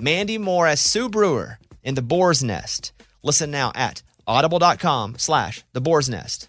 Mandy Moore as Sue Brewer in The Boar's Nest. Listen now at audible.com slash The Boar's Nest.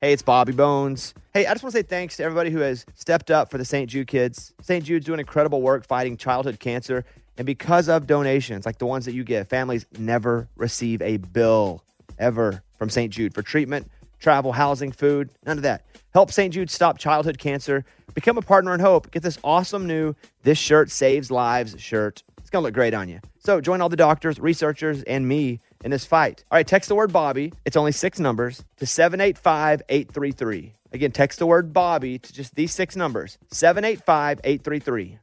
Hey, it's Bobby Bones. Hey, I just want to say thanks to everybody who has stepped up for the St. Jude kids. St. Jude's doing incredible work fighting childhood cancer. And because of donations like the ones that you give, families never receive a bill ever from St. Jude for treatment, travel, housing, food, none of that. Help St. Jude stop childhood cancer. Become a partner in hope. Get this awesome new This Shirt Saves Lives shirt. It's going to look great on you. So join all the doctors, researchers, and me in this fight. All right, text the word Bobby. It's only six numbers to 785 833. Again, text the word Bobby to just these six numbers 785 833.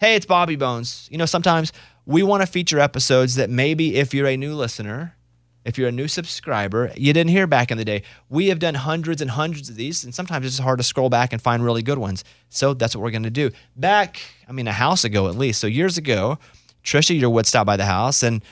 Hey, it's Bobby Bones. You know, sometimes we want to feature episodes that maybe if you're a new listener, if you're a new subscriber, you didn't hear back in the day. We have done hundreds and hundreds of these, and sometimes it's hard to scroll back and find really good ones. So that's what we're going to do. Back, I mean, a house ago at least. So years ago, Trisha Yearwood stopped by the house and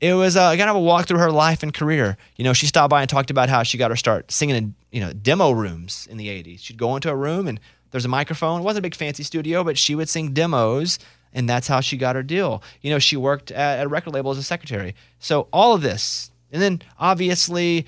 it was uh, kind of a walk through her life and career. You know, she stopped by and talked about how she got her start singing in, you know, demo rooms in the 80s. She'd go into a room and there's a microphone. It wasn't a big fancy studio, but she would sing demos and that's how she got her deal. You know, she worked at a record label as a secretary. So all of this. And then obviously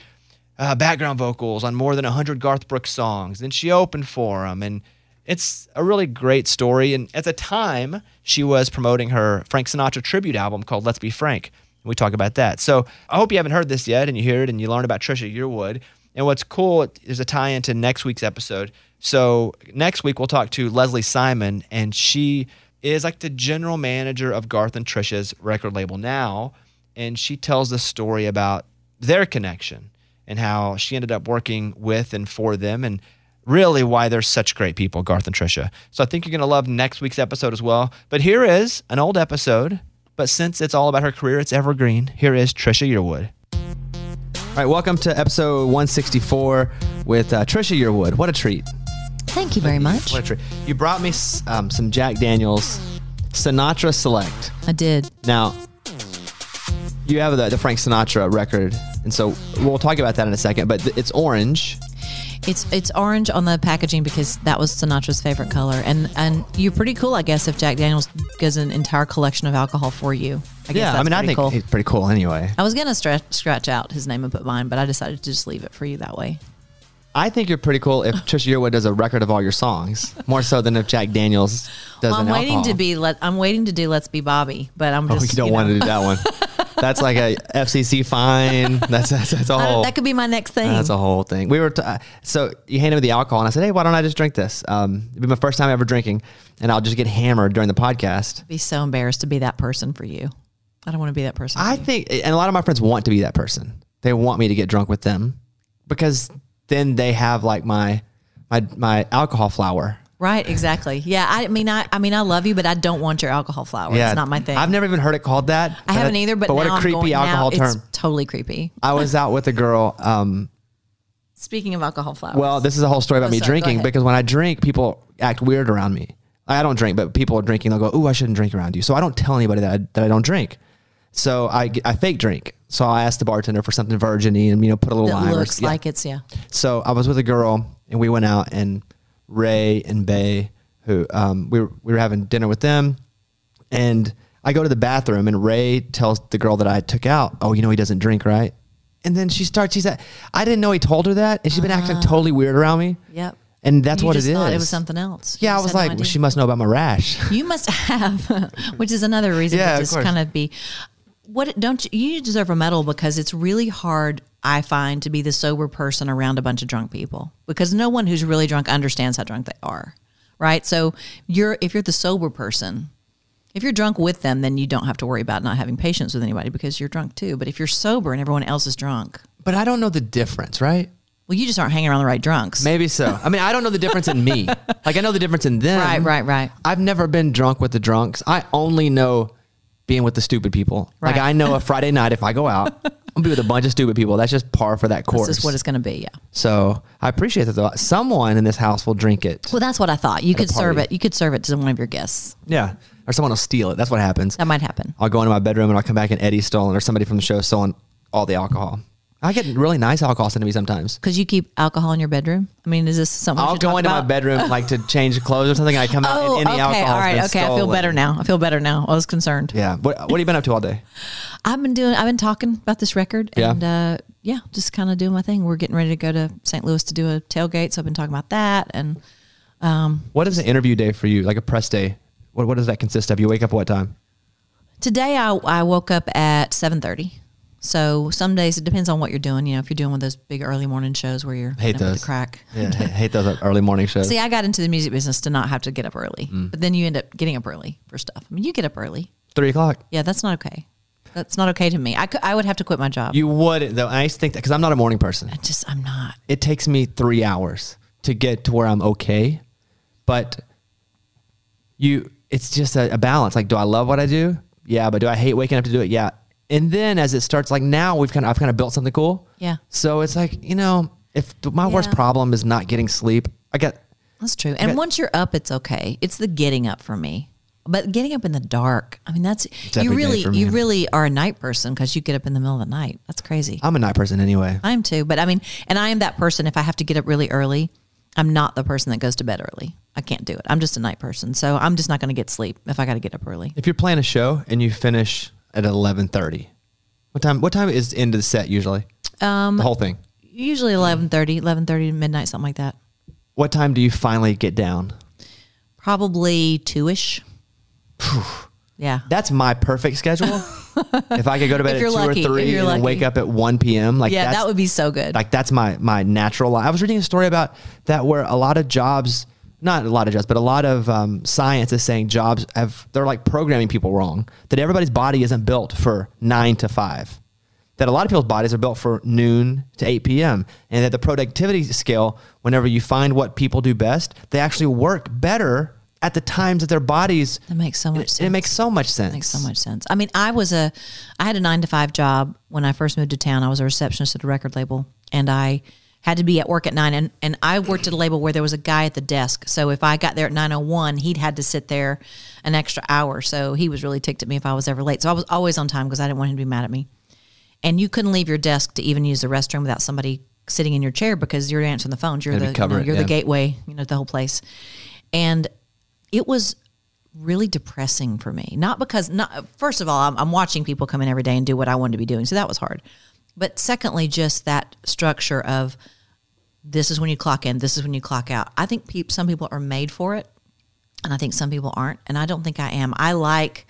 uh, background vocals on more than 100 Garth Brooks songs. Then she opened for him and it's a really great story. And at the time, she was promoting her Frank Sinatra tribute album called Let's Be Frank. We talk about that. So I hope you haven't heard this yet and you hear it and you learn about Trisha Yearwood. And what's cool is a tie into next week's episode. So next week we'll talk to Leslie Simon, and she is like the general manager of Garth and Trisha's record label now. And she tells the story about their connection and how she ended up working with and for them and really why they're such great people, Garth and Trisha. So I think you're going to love next week's episode as well. But here is an old episode but since it's all about her career, it's evergreen. Here is Trisha Yearwood. All right, welcome to episode 164 with uh, Trisha Yearwood. What a treat. Thank you very much. What a treat. You brought me um, some Jack Daniels Sinatra Select. I did. Now, you have the, the Frank Sinatra record, and so we'll talk about that in a second, but th- it's orange. It's it's orange on the packaging because that was Sinatra's favorite color, and and you're pretty cool, I guess, if Jack Daniels gives an entire collection of alcohol for you. I guess yeah, I mean, I think cool. he's pretty cool anyway. I was gonna stretch, scratch out his name and put mine, but I decided to just leave it for you that way. I think you're pretty cool if Trisha Yearwood does a record of all your songs, more so than if Jack Daniels does. Well, I'm waiting alcohol. to be let. I'm waiting to do Let's Be Bobby, but I'm Oh, just. you don't you want to do that one. That's like a FCC fine. That's that's, that's a whole. that could be my next thing. That's a whole thing. We were t- uh, so you handed me the alcohol, and I said, "Hey, why don't I just drink this? Um, it'd be my first time ever drinking, and I'll just get hammered during the podcast." be so embarrassed to be that person for you. I don't want to be that person. I think, and a lot of my friends want to be that person. They want me to get drunk with them because then they have like my my my alcohol flower. Right, exactly. Yeah, I mean, I, I mean, I love you, but I don't want your alcohol flower. Yeah, it's not my thing. I've never even heard it called that. I haven't either, but, what now a I'm creepy going- alcohol term. It's totally creepy. I was out with a girl. Um, Speaking of alcohol flowers, Well, this is a whole story about Oh, me sorry, drinking because when I drink, people act weird around me. I don't drink, but people are drinking. They'll go, "Ooh, I shouldn't drink around you." So I don't tell anybody that I, that I don't drink. So I, I fake drink. So I asked the bartender for something virginy and you know put a little that lime. or- looks yeah. like it's yeah. So I was with a girl and we went out and Ray and Bay, who um, we were, we were having dinner with them, and I go to the bathroom and Ray tells the girl that I took out, "Oh, you know he doesn't drink, right?" And then she starts. She's at. I didn't know he told her that, and she's been acting totally weird around me. Yep. and that's You what it is. it was something else. You Yeah, I was had no like, well, she must know about my rash. You must have, which is another reason Yeah, to just kind of be. What don't you, you deserve a medal because it's really hard. I find to be the sober person around a bunch of drunk people because no one who's really drunk understands how drunk they are, right? So you're if you're the sober person, if you're drunk with them, then you don't have to worry about not having patience with anybody because you're drunk too. But if you're sober and everyone else is drunk, but I don't know the difference, right? well, you just aren't hanging around the right drunks. Maybe so. I mean, I don't know the difference in me. Like I know the difference in them. Right, right, right. I've never been drunk with the drunks. I only know being with the stupid people. Like I know a Friday night if I go out, I'm gonna be with a bunch of stupid people. That's just par for that course. This is what it's going to be. Yeah. so I appreciate that though. Someone in this house will drink it. Well, that's what I thought. You could serve it. You could serve it to one of your guests. Yeah. Or someone will steal it. That's what happens. That might happen. I'll go into my bedroom and I'll come back and Eddie's stolen or somebody from the show stolen all the alcohol. I get really nice alcohol sent to me sometimes. Because you keep alcohol in your bedroom. I mean, is this something? I'll go into my bedroom like to change clothes or something. I come out Oh, and any okay. alcohol. All right. Okay. I feel better now. I feel better now. I was concerned. Yeah. What, what have you been up to all day? I've been doing. I've been talking about this record, Yeah. and uh, yeah, just kind of doing my thing. We're getting ready to go to St. Louis to do a tailgate, so I've been talking about that. And What is an interview day for you? Like a press day? What, what does that consist of? You wake up at what time? today, I I woke up at seven thirty. So some days it depends on what you're doing. You know, if you're doing one of those big early morning shows where you're Hate getting up with those. the crack. Yeah, hate those early morning shows. See, I got into the music business to not have to get up early, Mm. but then you end up getting up early for stuff. I mean, you get up early. Three o'clock. Yeah, that's not okay. That's not okay to me. I, I would have to quit my job. You would though. I used to think that because I'm not a morning person. I just, I'm not. It takes me three hours to get to where I'm okay, but you, it's just a, a balance. Like, do I love what I do? Yeah, but do I hate waking up to do it? Yeah. And then as it starts, like now we've kind of, I've kind of built something cool. Yeah. So it's like you know, if my worst problem is not getting sleep, I get That's true. And got- once you're up, it's okay. It's the getting up for me. But getting up in the dark, I mean, that's you really, you really are a night person because you get up in the middle of the night. That's crazy. I'm a night person anyway. I am too. But I mean, and I am that person. If I have to get up really early, I'm not the person that goes to bed early. I can't do it. I'm just a night person. So I'm just not going to get sleep if I got to get up early. If you're playing a show and you finish at eleven thirty, what time? What time is the end of the set usually? Um, the whole thing. Usually 11:30, 11:30 to midnight, something like that. What time do you finally get down? Probably two ish. yeah. That's my perfect schedule. if I could go to bed If at you're two lucky, or three and lucky. wake up at one p.m., like yeah, that would be so good. like that's my my natural life. I was reading a story about that where a lot of jobs, not a lot of jobs, but a lot of um, science is saying jobs have they're like programming people wrong. That everybody's body isn't built for nine to five. That a lot of people's bodies are built for noon to eight p.m. and that the productivity scale, whenever you find what people do best, they actually work better at the times that their bodies. That makes so much it, sense. it makes so much sense. Makes so much sense. I mean, I was a, I had a nine to five job when I first moved to town. I was a receptionist at a record label, and I had to be at work at nine. And, and I worked at a label where there was a guy at the desk. So if I got there at nine oh one, he'd had to sit there an extra hour. So he was really ticked at me if I was ever late. So I was always on time because I didn't want him to be mad at me. And you couldn't leave your desk to even use the restroom without somebody sitting in your chair because you're answering the phones. You're the you know, you're yeah. the gateway, you know, the whole place. And it was really depressing for me. Not because, not first of all, I'm, I'm watching people come in every day and do what I wanted to be doing, so that was hard. But secondly, just that structure of this is when you clock in, this is when you clock out. I think peop, some people are made for it, and I think some people aren't, and I don't think I am. I like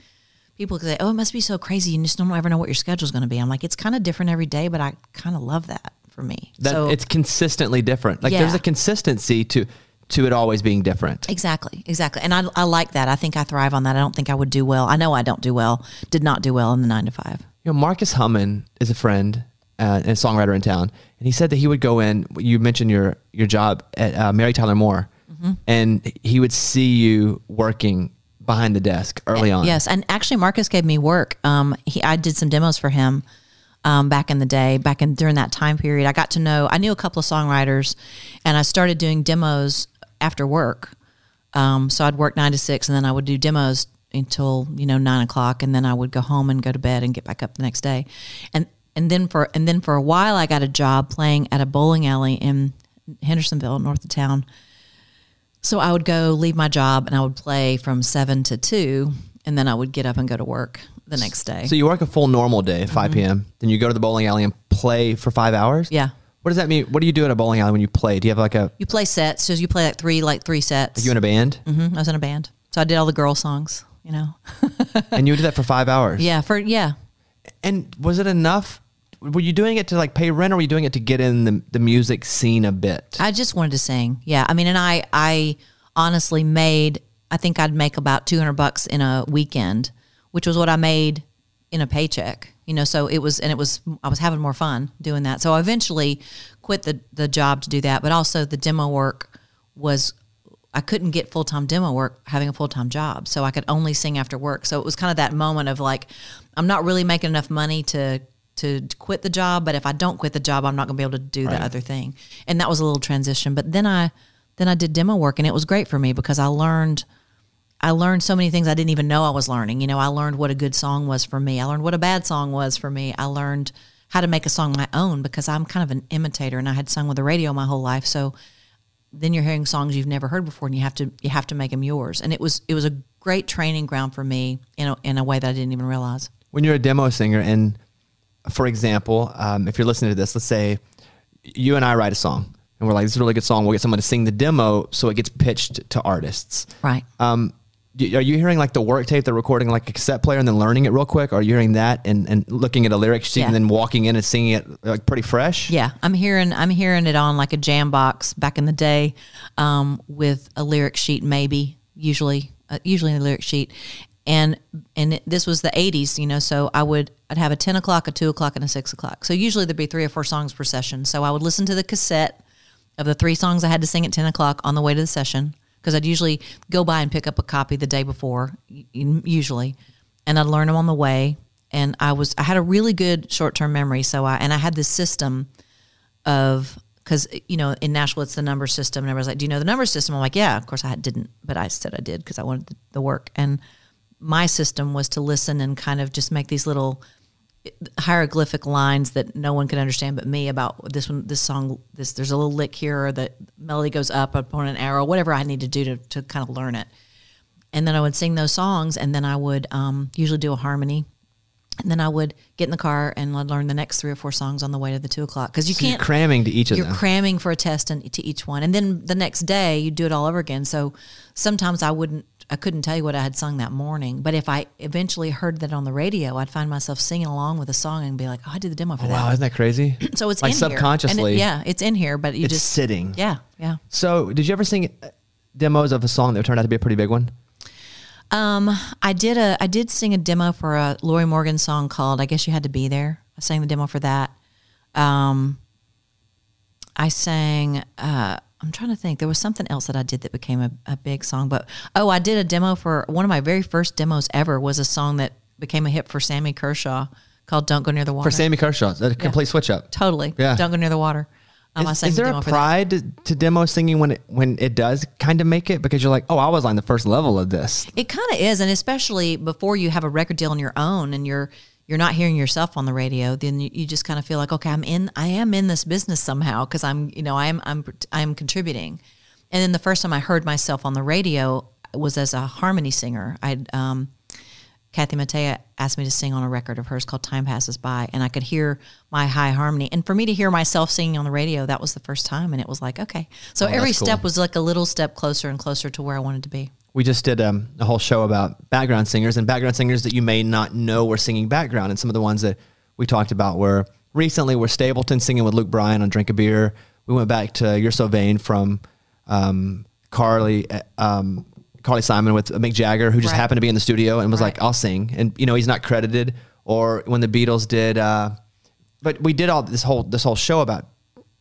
people say, "Oh, it must be so crazy. You just don't ever know what your schedule's going to be." I'm like, it's kind of different every day, but I kind of love that for me. That so it's consistently different. Like there's a consistency to to it always being different. Exactly, exactly. And I, I like that. I think I thrive on that. I don't think I would do well. I know I don't do well, did not do well in the nine to five. You know, Marcus Hummon is a friend uh, and a songwriter in town, and he said that he would go in. You mentioned your your job at uh, Mary Tyler Moore, Mm-hmm. and he would see you working behind the desk early on. Yes. And actually, Marcus gave me work. Um, he, I did some demos for him um, back in the day, back in during that time period. I got to know, I knew a couple of songwriters, and I started doing demos after work. Um, so I'd work nine to six, and then I would do demos until you know nine o'clock, and then I would go home and go to bed and get back up the next day, and and then for and then for a while I got a job playing at a bowling alley in Hendersonville, north of town. So I would go leave my job and I would play from seven to two, and then I would get up and go to work the next day. So you work a full normal day at 5 p.m. Then you go to the bowling alley and play for five hours. Mm-hmm. yeah, What does that mean? What do you do at a bowling alley when you play? Do you have like a You play sets, so you play like three, like three sets. you in a band Mm-hmm. I was in a band, so I did all the girl songs. You know, and you did that for five hours? yeah, for yeah, And was it enough? Were you doing it to like pay rent, or were you doing it to get in the, the music scene a bit? I just wanted to sing. Yeah. I mean, and I, I honestly made, I think I'd make about 200 bucks in a weekend, which was what I made in a paycheck, you know, so it was, and it was, I was having more fun doing that. So I eventually quit the, the job to do that, but also the demo work was, I couldn't get full time demo work having a full time job. So I could only sing after work. So it was kind of that moment of like, I'm not really making enough money to, to quit the job, but if I don't quit the job, I'm not going to be able to do the other thing. And that was a little transition. But then I then I did demo work, and it was great for me because I learned I learned so many things I didn't even know I was learning. You know, I learned what a good song was for me. I learned what a bad song was for me. I learned how to make a song my own because I'm kind of an imitator, and I had sung with the radio my whole life. So then you're hearing songs you've never heard before, and you have to you have to make them yours. And it was it was a great training ground for me in a, in a way that I didn't even realize. when you're a demo singer and for example um, if you're listening to this let's say you and i write a song and we're like this is a really good song. We'll get someone to sing the demo so it gets pitched to artists. Right. um, are you hearing like the work tape they're recording like a cassette player and then learning it real quick? Or are you hearing that and, and looking at a lyric sheet Yeah. and then walking in and singing it like pretty fresh? Yeah, I'm hearing I'm hearing it on like a jam box back in the day, um, with a lyric sheet maybe usually uh, usually a lyric sheet, and and this was the '80s, you know. So I would I'd have a 10 o'clock, a two o'clock, and a six o'clock. So usually there'd be three or four songs per session. So I would listen to the cassette of the three songs I had to sing at 10 o'clock on the way to the session because I'd usually go by and pick up a copy the day before, usually, and I'd learn them on the way. And I was I had a really good short term memory, so I and I had this system of because you know in Nashville it's the number system, and everybody's like, "Do you know the number system?" I'm like, "Yeah." Of course, I didn't, but I said I did because I wanted the work. And my system was to listen and kind of just make these little hieroglyphic lines that no one could understand but me about this one this song this there's a little lick here or the melody goes up upon an arrow whatever i need to do to, to kind of learn it. And then i would sing those songs and then i would um, usually do a harmony. And then i would get in the car and i'd learn the next three or four songs on the way to the two o'clock. Because you So you're can't cramming to each of them. you're them. cramming for a test and to each one. And then the next day you do it all over again. So sometimes i wouldn't i couldn't tell you what i had sung that morning but if i eventually heard that on the radio i'd find myself singing along with a song and be like oh i did the demo for that. wow isn't that crazy so it's like in here. And it- subconsciously yeah it's in here but you it's just sitting yeah yeah so did you ever sing uh, demos of a song that turned out to be a pretty big one um i did a i did sing a demo for a Lorrie Morgan song called i guess you had to be there i sang the demo for that um I sang. Uh, I'm trying to think. There was something else that I did that became a, a big song. But oh, I did a demo for one of my very first demos ever. Was a song that became a hit for Sammy Kershaw called "Don't Go Near the Water." for sammy kershaw a complete switch up totally. Yeah. Don't go near the water. Um, Is, is there demo a pride to, to demo singing when it when it does kind of make it because you're like, oh, I was on the first level of this. It kind of is, and especially before you have a record deal on your own and you're you're not hearing yourself on the radio, then you, you just kind of feel like, okay, I'm in, I am in this business somehow because I'm, you know, I'm I'm I'm contributing. And then the first time I heard myself on the radio was as a harmony singer. I um, Kathy Mattea asked me to sing on a record of hers called Time Passes By, and I could hear my high harmony. And for me to hear myself singing on the radio, that was the first time, and it was like, okay. So every Oh, that's cool. step was like a little step closer and closer to where I wanted to be. We just did um, a whole show about background singers and background singers that you may not know were singing background. And some of the ones that we talked about were recently were Stapleton singing with Luke Bryan on Drink a Beer. We went back to You're So Vain from um, Carly. uh, Um, Carly Simon with Mick Jagger, who just Right. happened to be in the studio and was Right. like, "I'll sing," and you know he's not credited. Or when the Beatles did, uh, but we did all this whole this whole show about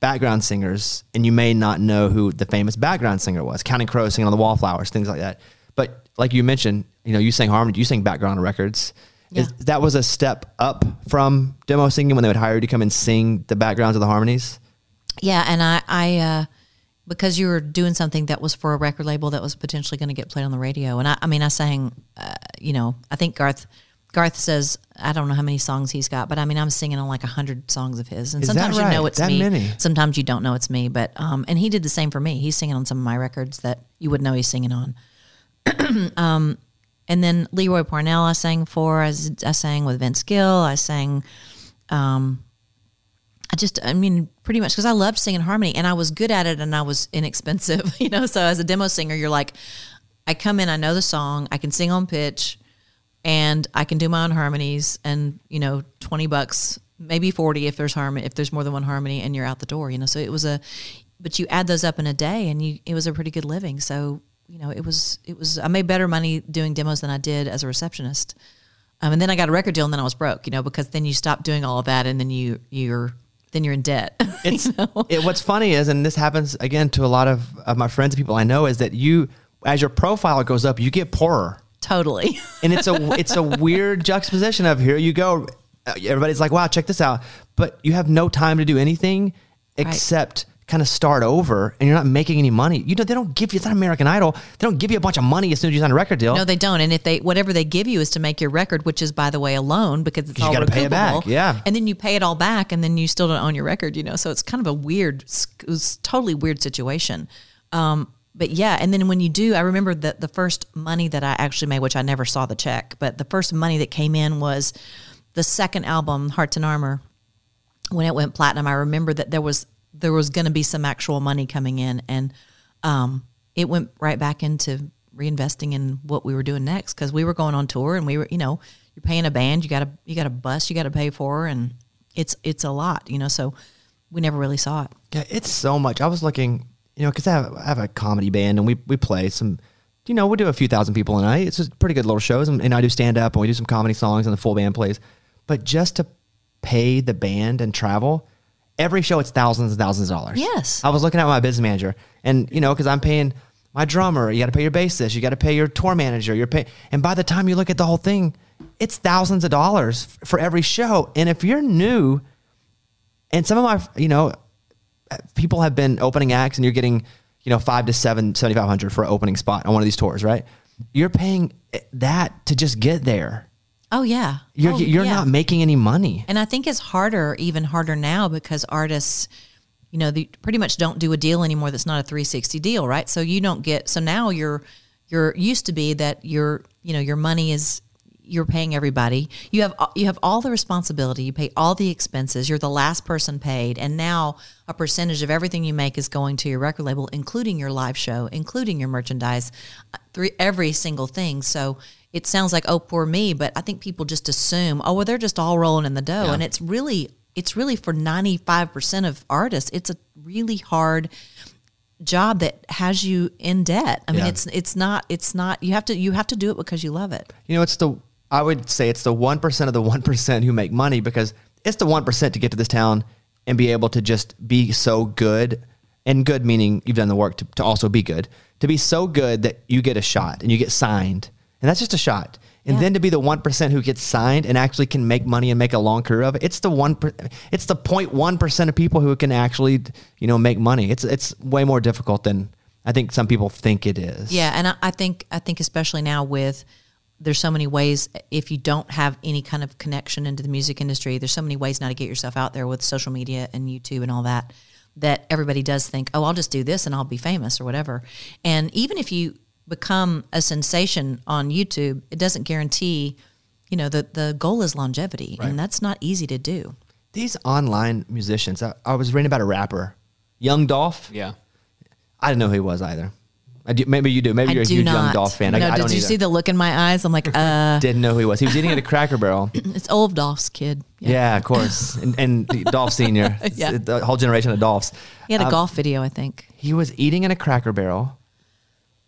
background singers, and you may not know who the famous background singer was. Counting Crows singing on the Wallflowers, things like that. But like you mentioned, you know, you sang harmony, you sang background records. Is, that was a step up from demo singing when they would hire you to come and sing the backgrounds of the harmonies. Yeah, and I, I, uh, because you were doing something that was for a record label that was potentially going to get played on the radio, and I, I mean, I sang, uh, you know, I think Garth, Garth says I don't know how many songs he's got, but I mean, I'm singing on like a hundred songs of his, and Is sometimes you know it's That me, many? sometimes you don't know it's me, but um, and he did the same for me. He's singing on some of my records that you wouldn't know he's singing on. um, and then Lee Roy Parnell, I sang for. I sang with Vince Gill. I sang. Um, I just, I mean, pretty much because I loved singing harmony and I was good at it and I was inexpensive, you know. So as a demo singer, you're like, I come in, I know the song, I can sing on pitch, and I can do my own harmonies, and you know, twenty bucks, maybe forty if there's harmony, if there's more than one harmony, and you're out the door, you know. So it was a, but you add those up in a day, and you, it was a pretty good living. So you know, it was, it was, I made better money doing demos than I did as a receptionist. Um, and then I got a record deal, and then I was broke, you know, because then you stop doing all of that, and then you you're then you're in debt. It's it, what's funny is, and this happens again to a lot of, of my friends and people I know, is that you, as your profile goes up, you get poorer, totally. and it's a it's a weird juxtaposition of here you go, everybody's like, wow, check this out, but you have no time to do anything except kind of start over, and you're not making any money. You know, they don't give you. It's not American Idol. They don't give you a bunch of money as soon as you sign a record deal. No, they don't. And if they whatever they give you is to make your record, which is by the way a loan because it's You all gotta pay it back, yeah. and then you pay it all back, and then you still don't own your record. You know, so it's kind of a weird, it was totally weird situation. Um, but yeah, and then when you do, I remember that the first money that I actually made, which I never saw the check, but the first money that came in was the second album, Hearts and Armor. When it went platinum, I remember that there was there was going to be some actual money coming in, and um, it went right back into reinvesting in what we were doing next because we were going on tour and we were, you know, you're paying a band, you got a you got a bus, you got to pay for, and it's it's a lot, you know. So we never really saw it. Yeah, it's so much. I was looking, you know, because I have, I have a comedy band and we we play some, you know, we do a few thousand people a night. It's just pretty good little shows, and, and I do stand up and we do some comedy songs and the full band plays. But just to pay the band and travel, every show it's thousands and thousands of dollars. Yes. I was looking at my business manager, and you know, because I'm paying my drummer, you got to pay your bassist, you got to pay your tour manager, you're pay, and by the time you look at the whole thing, it's thousands of dollars f- for every show. And if you're new, and some of my, you know, people have been opening acts and you're getting, you know, five to seven, 7,500 for an opening spot on one of these tours, right? You're paying eh, that to just get there. Oh yeah, You're, Oh, you're yeah. not making any money. And I think it's harder, even harder now because artists, you know, they pretty much don't do a deal anymore that's not a 360 deal, right? So you don't get so now you're you're used to be that your you know your money is you're paying everybody. You have you have all the responsibility. You pay all the expenses. You're the last person paid, and now a percentage of everything you make is going to your record label, including your live show, including your merchandise, uh, three, every single thing. So it sounds like oh poor me, but I think people just assume oh well they're just all rolling in the dough, and it's really it's really for ninety five percent of artists. It's a really hard job that has you in debt. I mean, Yeah. it's it's not it's not you have to you have to do it because you love it. You know, it's the I would say it's the one percent of the one percent who make money because it's the one percent to get to this town and be able to just be so good, and good meaning you've done the work to, to also be good, to be so good that you get a shot and you get signed, and that's just a shot. And Yeah. then to be the one percent who gets signed and actually can make money and make a long career of it, it's the one. Per, it's the 0.1 percent of people who can actually, you know, make money. It's it's way more difficult than I think some people think it is. Yeah, and I, I think I think especially now with there's so many ways if you don't have any kind of connection into the music industry, there's so many ways now to get yourself out there with social media and YouTube and all that that everybody does think, "Oh, I'll just do this and I'll be famous or whatever." And even if you become a sensation on YouTube, it doesn't guarantee, you know, the the goal is longevity, and that's not easy to do. These online musicians, I, I was reading about a rapper, Young Dolph. Yeah. I didn't know who he was either. I do, maybe you do. Maybe I you're a huge not. Young Dolph fan. No, I, I did you either. see the look in my eyes? I'm like, uh, Didn't know who he was. He was eating at a Cracker Barrel. it's Olaf Dolph's kid. Yeah, of course. And, and Dolph Senior, Yeah. the whole generation of Dolphs. He had a Um, golf video, I think. He was eating in a Cracker Barrel,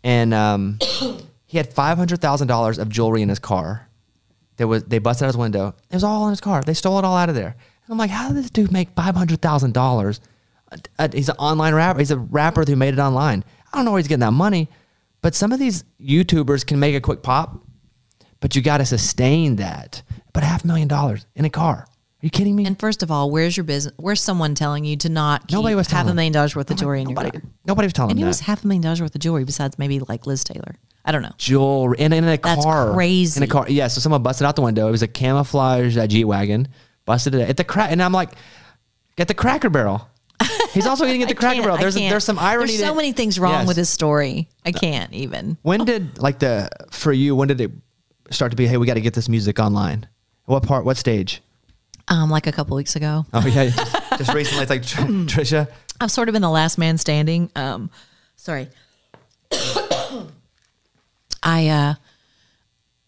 and um, he had five hundred thousand dollars of jewelry in his car. There was they busted out his window. It was all in his car. They stole it all out of there. And I'm like, how did this dude make five hundred thousand dollars? He's an online rapper. He's a rapper who made it online. I don't know where he's getting that money, but some of these YouTubers can make a quick pop, but you got to sustain that. But half a million dollars in a car? Are you kidding me? And first of all, where's your business? Where's someone telling you to not Nobody was half a million dollars worth of jewelry in your nobody, car? nobody was telling And him it that. was half a million dollars worth of jewelry besides maybe like Liz Taylor. I don't know. jewelry in, in a That's car. crazy. In a car. Yeah. So someone busted out the window. It was a camouflage uh, G wagon. Busted it at the crack, and I'm like, at the Cracker Barrel. He's also eating at the Cracker Barrel. There's there's some irony. There's so that- many things wrong Yes. with his story. I can't even. When did like the for you? When did it start to be? Hey, we got to get this music online. What part? What stage? Um, like a couple weeks ago. Oh yeah, just, just recently. It's like Tr- Trisha. I've sort of been the last man standing. Um, sorry. I uh,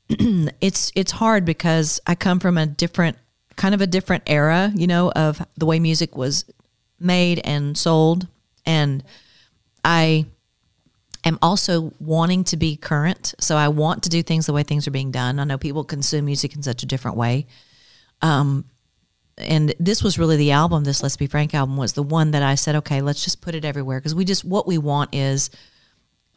it's it's hard because I come from a different kind of a different era, you know, of the way music was made and sold, and I am also wanting to be current. So I want to do things the way things are being done. I know people consume music in such a different way. Um, and this was really the album this let's be frank album was the one that i said okay let's just put it everywhere because we just what we want is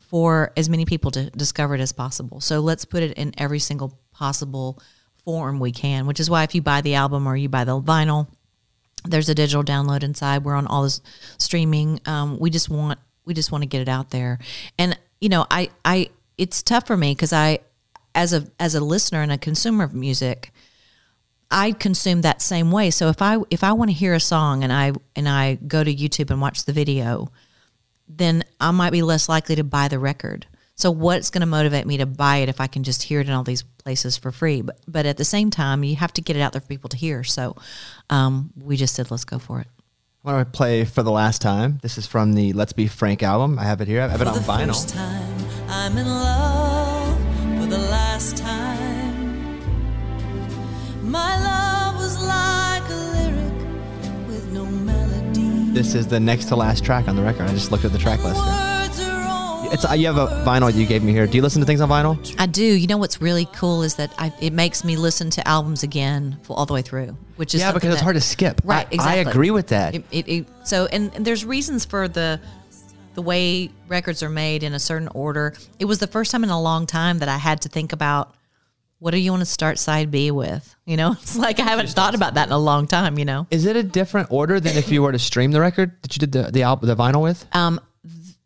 for as many people to discover it as possible so let's put it in every single possible form we can which is why if you buy the album or you buy the vinyl there's a digital download inside we're on all this streaming um, we just want we just want to get it out there and you know i i it's tough for me because i as a as a listener and a consumer of music I consume that same way. So if I if I want to hear a song and I and I go to YouTube and watch the video, then I might be less likely to buy the record. So what's going to motivate me to buy it if I can just hear it in all these places for free? But but at the same time, you have to get it out there for people to hear. So um, we just said let's go for it. I want to play for the last time. This is from the Let's Be Frank album. I have it here. I have it on vinyl. time I'm in love for the last time. My love was like a lyric with no melody. This is the next to last track on the record. I just looked at the track list. Words are all It's uh, you have a vinyl you gave me here. Do you listen to things on vinyl? I do. You know what's really cool is that I, it makes me listen to albums again for all the way through, which is Yeah, because it's that- hard to skip. Right, I- exactly. I agree with that. It, it, it- so, and, and there's reasons for the the way records are made in a certain order. It was the first time in a long time that I had to think about what do you want to start side B with? You know, it's like I haven't thought about that in a long time. You know, Is it a different order than if you were to stream the record that you did the the album the vinyl with? Um,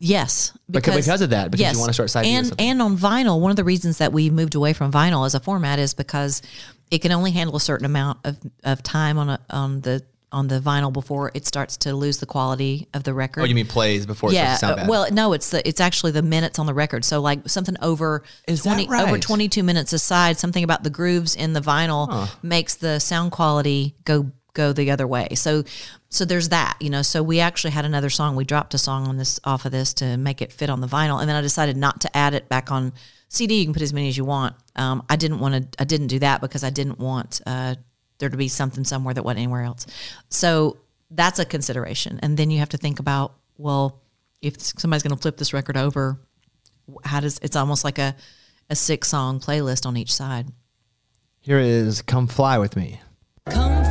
yes, Because- because of that, because you wanna start side and and on vinyl. One of the reasons that we moved away from vinyl as a format is because it can only handle a certain amount of, of time on a, on the on the vinyl before it starts to lose the quality of the record. Oh, you mean plays before yeah. it starts to sound uh, bad? Well, no, it's the it's actually the minutes on the record. So like something over Is that twenty over twenty two minutes aside, something about the grooves in the vinyl makes the sound quality go go the other way. So so there's that, you know. So we actually had another song. We dropped a song on this off of this to make it fit on the vinyl, and then I decided not to add it back on CD. You can put as many as you want. Um, I didn't want to. I didn't do that because I didn't want uh, there to be something somewhere that wasn't anywhere else. So that's a consideration, and then you have to think about well, if somebody's going to flip this record over, how does it's almost like a a six song playlist on each side. Here is "Come Fly with Me." Come fly with me,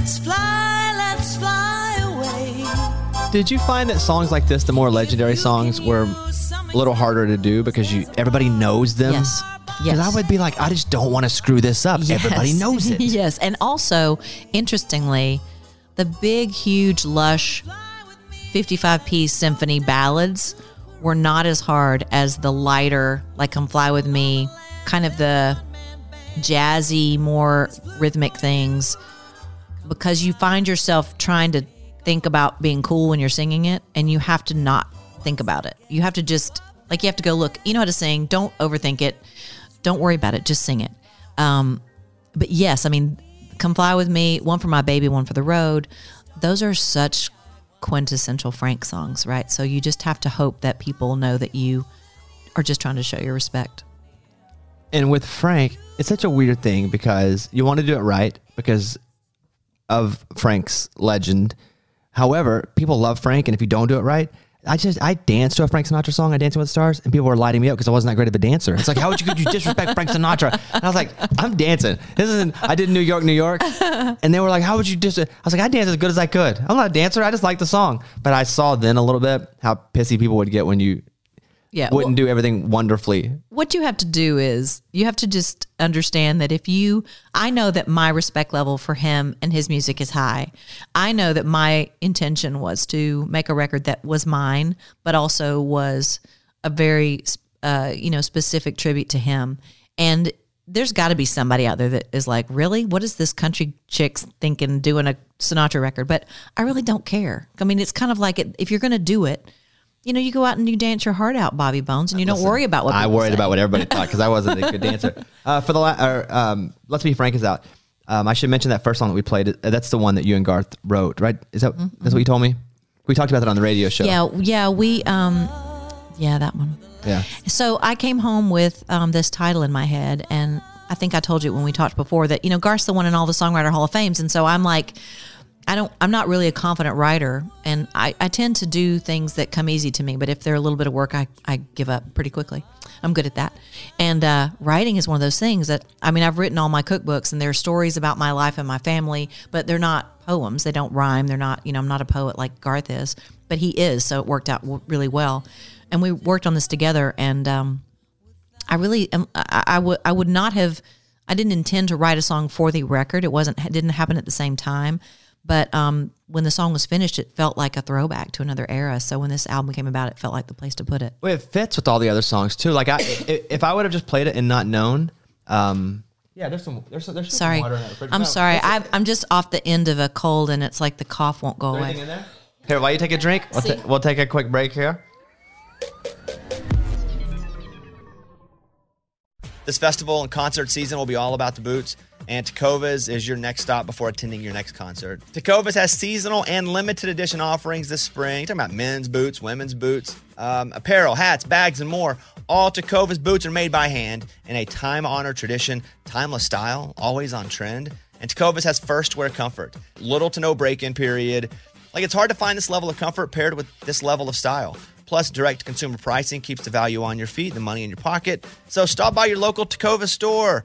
let's fly, let's fly away. Did you find that songs like this, the more legendary songs, were a little harder to do because you everybody knows them? Yes. Because Yes. I would be like, I just don't want to screw this up. Everybody knows it. yes, and also interestingly, the big, huge, lush, fifty-five piece symphony ballads were not as hard as the lighter, like "Come Fly with Me," kind of the jazzy, more rhythmic things, because you find yourself trying to think about being cool when you're singing it, and you have to not think about it. You have to just like you have to go look. You know how to sing. Don't overthink it. Don't worry about it. Just sing it. Um, but yes, I mean, "Come Fly with Me," one for my baby, one for the road. Those are such quintessential Frank songs, right? So you just have to hope that people know that you are just trying to show your respect. And with Frank, it's such a weird thing because you want to do it right because of Frank's legend. However, people love Frank, and if you don't do it right, I just I danced to a Frank Sinatra song, I danced with the Stars, and people were lighting me up because I wasn't that great of a dancer. It's like, how would you could you disrespect Frank Sinatra? And I was like, I'm dancing. This isn't. I did New York, New York, and they were like, how would you dis? I was like, I danced as good as I could. I'm not a dancer. I just like the song, but I saw then a little bit how pissy people would get when you Yeah, wouldn't do everything wonderfully. what you have to do is you have to just understand that if you i know that my respect level for him and his music is high. I know that my intention was to make a record that was mine but also was a very uh, you know specific tribute to him. And there's got to be somebody out there that is like really? What is this country chicks thinking doing a sinatra record? But i really don't care. I mean it's kind of like it, if you're going to do it you know, you go out and you dance your heart out, Bobby Bones, and you don't worry about what I worried say. about what everybody thought because I wasn't a good dancer. Uh, for the la- or, um, let's be frank is out. Um, I should mention that first song that we played. uh, That's the one that you and Garth wrote, right? Is that that's what you told me? We talked about that on the radio show. Yeah, yeah, we um yeah, that one. yeah. So I came home with um, this title in my head, and I think I told you when we talked before that you know Garth's the one in all the Songwriter Hall of Fames, and so I'm like, I don't, I'm not really a confident writer, and I, I tend to do things that come easy to me, but if they're a little bit of work, I, I give up pretty quickly. I'm good at that, and uh, writing is one of those things that I mean I've written all my cookbooks, and there are stories about my life and my family, but they're not poems. They don't rhyme. They're not, you know, I'm not a poet like Garth is, but he is, so it worked out really well, and we worked on this together, and. um I really am. I, I would. I would not have. I didn't intend to write a song for the record. It wasn't. It didn't happen at the same time. But um, when the song was finished, it felt like a throwback to another era. So when this album came about, it felt like the place to put it. Well, it fits with all the other songs too. Like I, i- if I would have just played it and not known, um, yeah, there's some, there's some, there's some Sorry, water in that fridge. I'm No, sorry. is I, I'm just off the end of a cold, and it's like the cough won't go there away. anything in there? Here, while you take a drink, we'll, See. ta- we'll take a quick break here. This festival and concert season will be all about the boots, and Tecovas is your next stop before attending your next concert. Tecovas has seasonal and limited edition offerings this spring. talking about men's boots, women's boots, um, apparel, hats, bags, and more. All Tecovas boots are made by hand in a time honored tradition, timeless style, always on trend. And Tecovas has first wear comfort, little to no break in period. Like it's hard to find this level of comfort paired with this level of style. Plus, direct consumer pricing keeps the value on your feet, the money in your pocket. So stop by your local Tacova store,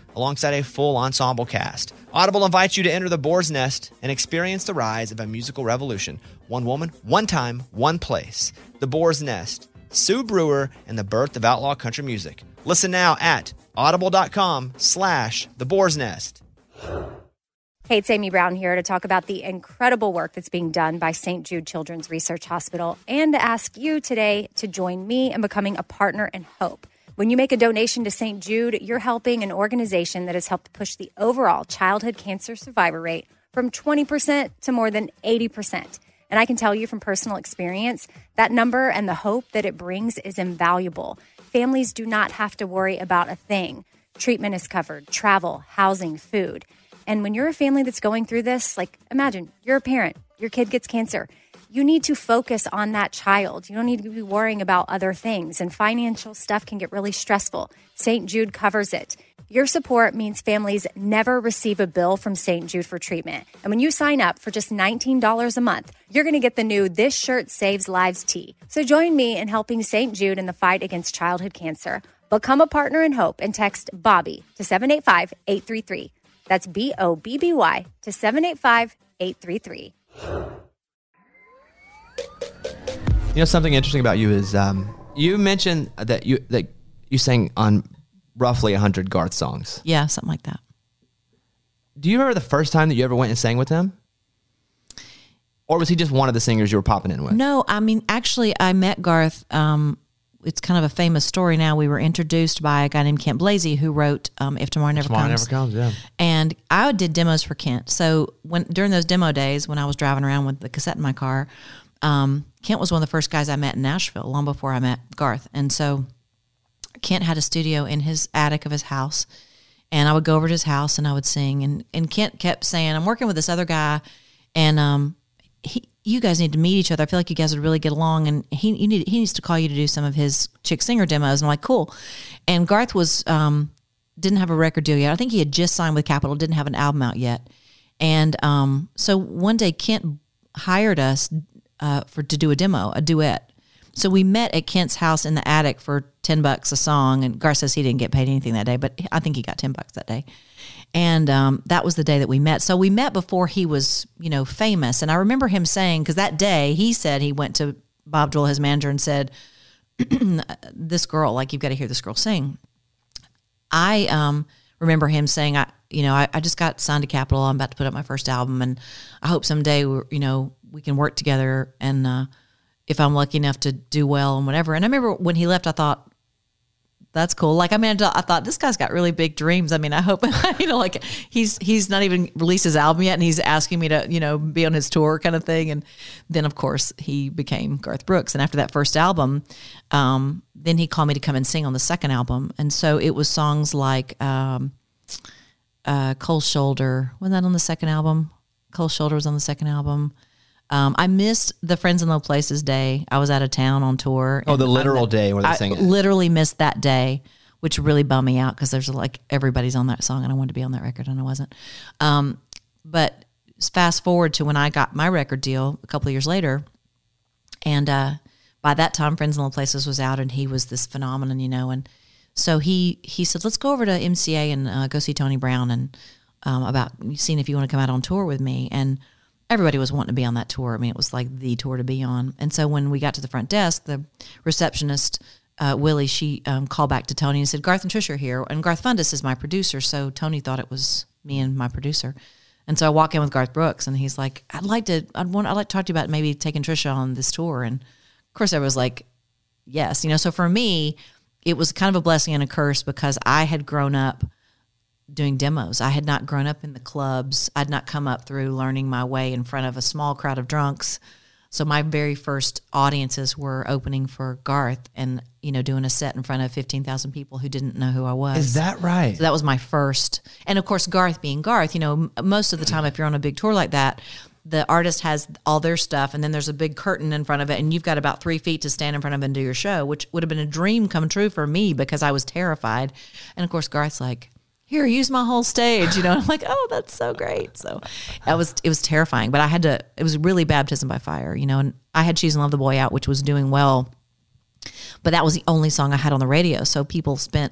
alongside a full ensemble cast. Audible invites you to enter the boar's nest and experience the rise of a musical revolution. One woman, one time, one place. The Boar's Nest, Sue Brewer, and the birth of outlaw country music. Listen now at audible.com slash the boar's nest. Hey, it's Amy Brown here to talk about the incredible work that's being done by St. Jude Children's Research Hospital and to ask you today to join me in becoming a partner in hope. When you make a donation to St. Jude, you're helping an organization that has helped push the overall childhood cancer survivor rate from 20% to more than 80%. And I can tell you from personal experience, that number and the hope that it brings is invaluable. Families do not have to worry about a thing. Treatment is covered, travel, housing, food. And when you're a family that's going through this, like imagine you're a parent, your kid gets cancer. You need to focus on that child. You don't need to be worrying about other things, and financial stuff can get really stressful. St. Jude covers it. Your support means families never receive a bill from St. Jude for treatment. And when you sign up for just $19 a month, you're going to get the new This Shirt Saves Lives tee. So join me in helping St. Jude in the fight against childhood cancer. Become a partner in hope and text Bobby to 785 833. That's B O B B Y to 785 833. You know something interesting about you is um, you mentioned that you that you sang on roughly hundred Garth songs. Yeah, something like that. Do you remember the first time that you ever went and sang with him? Or was he just one of the singers you were popping in with? No, I mean, actually, I met Garth. Um, it's kind of a famous story now. We were introduced by a guy named Kent Blazy who wrote um, "If Tomorrow Never Tomorrow Comes." Tomorrow Never comes. Yeah. and I did demos for Kent. So when during those demo days, when I was driving around with the cassette in my car, um, Kent was one of the first guys I met in Nashville, long before I met Garth. And so Kent had a studio in his attic of his house. And I would go over to his house and I would sing. And, and Kent kept saying, I'm working with this other guy and um, he, you guys need to meet each other. I feel like you guys would really get along. And he, need, he needs to call you to do some of his chick singer demos. And I'm like, cool. And Garth was, um, didn't have a record deal yet. I think he had just signed with Capitol, didn't have an album out yet. And um, so one day Kent hired us uh, for to do a demo, a duet. So we met at Kent's house in the attic for ten bucks a song, and Gar says he didn't get paid anything that day, but I think he got ten bucks that day. And um, that was the day that we met. So we met before he was, you know, famous. And I remember him saying, because that day he said he went to Bob Doyle, his manager, and said, "This girl, like you've got to hear this girl sing." I um, remember him saying, "I, you know, I, I just got signed to Capitol. I'm about to put up my first album, and I hope someday, you know, we can work together. And uh, if I'm lucky enough to do well and whatever." And I remember when he left, I thought, "That's cool." Like I mean, I thought this guy's got really big dreams. I mean, I hope you know, like he's he's not even released his album yet, and he's asking me to you know be on his tour kind of thing. And then of course he became Garth Brooks, and after that first album. Um, then he called me to come and sing on the second album. And so it was songs like um, uh, Cold Shoulder. Wasn't that on the second album? Cold Shoulder was on the second album. Um, I missed the Friends in Low Places day. I was out of town on tour. Oh, the literal I, day where they sing it. literally missed that day, which really bummed me out because there's like everybody's on that song and I wanted to be on that record and I wasn't. Um, but fast forward to when I got my record deal a couple of years later, and uh, by that time, Friends in Low Places was out, and he was this phenomenon, you know. And so he he said, "Let's go over to MCA and uh, go see Tony Brown and um, about seeing if you want to come out on tour with me." And everybody was wanting to be on that tour. I mean, it was like the tour to be on. And so when we got to the front desk, the receptionist. Uh, Willie, she um, called back to Tony and said, Garth and Trish are here. And Garth Fundis is my producer. So Tony thought it was me and my producer. And so I walk in with Garth Brooks and he's like, I'd like to, I'd want, I'd like to talk to you about maybe taking Trisha on this tour. And of course I was like, yes, you know, so for me, it was kind of a blessing and a curse because I had grown up doing demos. I had not grown up in the clubs. I'd not come up through learning my way in front of a small crowd of drunks. So my very first audiences were opening for Garth and, you know, doing a set in front of 15,000 people who didn't know who I was. Is that right? So that was my first. And of course, Garth being Garth, you know, most of the time, if you're on a big tour like that, the artist has all their stuff, and then there's a big curtain in front of it, and you've got about three feet to stand in front of and do your show, which would have been a dream come true for me because I was terrified. And of course, Garth's like, here, use my whole stage, you know. I'm like, oh, that's so great. So, that was it was terrifying, but I had to. It was really baptism by fire, you know. And I had "She's in Love the Boy" out, which was doing well, but that was the only song I had on the radio. So people spent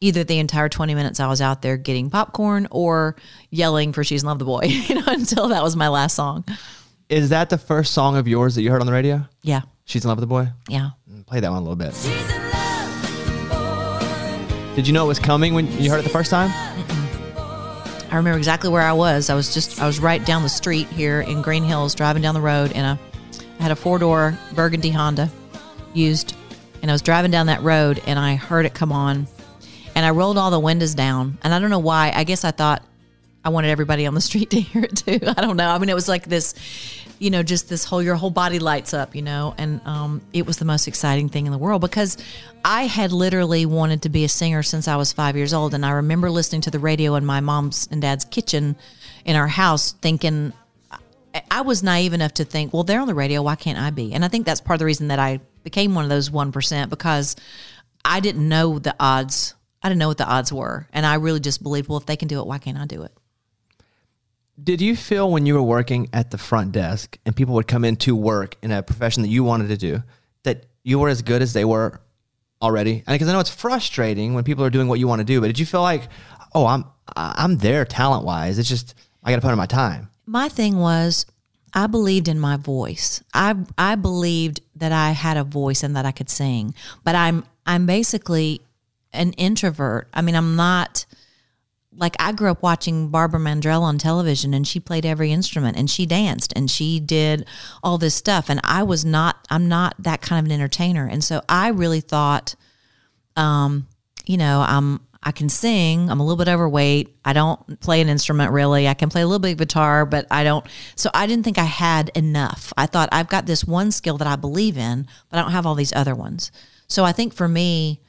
either the entire 20 minutes I was out there getting popcorn or yelling for She's in Love the Boy, you know, until that was my last song. Is that the first song of yours that you heard on the radio? Yeah. She's in love with the boy. Yeah. Mm, play that one a little bit. Did you know it was coming when you heard it the first time? I remember exactly where I was. I was just, I was right down the street here in Green Hills, driving down the road, and a, I had a four door burgundy Honda used, and I was driving down that road, and I heard it come on, and I rolled all the windows down, and I don't know why. I guess I thought I wanted everybody on the street to hear it too. I don't know. I mean, it was like this, you know, just this whole your whole body lights up, you know, and um, it was the most exciting thing in the world because I had literally wanted to be a singer since I was five years old, and I remember listening to the radio in my mom's and dad's kitchen in our house, thinking. I- was naive enough to think, well, they're on the radio. Why can't I be? And I think that's part of the reason that I became one of those 1% because I didn't know the odds. I didn't know what the odds were. And I really just believed, well, if they can do it, why can't I do it? Did you feel when you were working at the front desk and people would come in to work in a profession that you wanted to do that you were as good as they were already? And because I know it's frustrating when people are doing what you want to do, but did you feel like, oh, I'm I'm there talent wise. It's just I got to put in my time. my thing was I believed in my voice. I I believed that I had a voice and that I could sing. But I'm I'm basically an introvert. I mean, I'm not like I grew up watching Barbara Mandrell on television and she played every instrument and she danced and she did all this stuff and I was not I'm not that kind of an entertainer. And so I really thought um you know, I'm I can sing. I'm a little bit overweight. I don't play an instrument really. I can play a little bit of guitar, but I don't. So I didn't think I had enough. I thought I've got this one skill that I believe in, but I don't have all these other ones. So I think for me,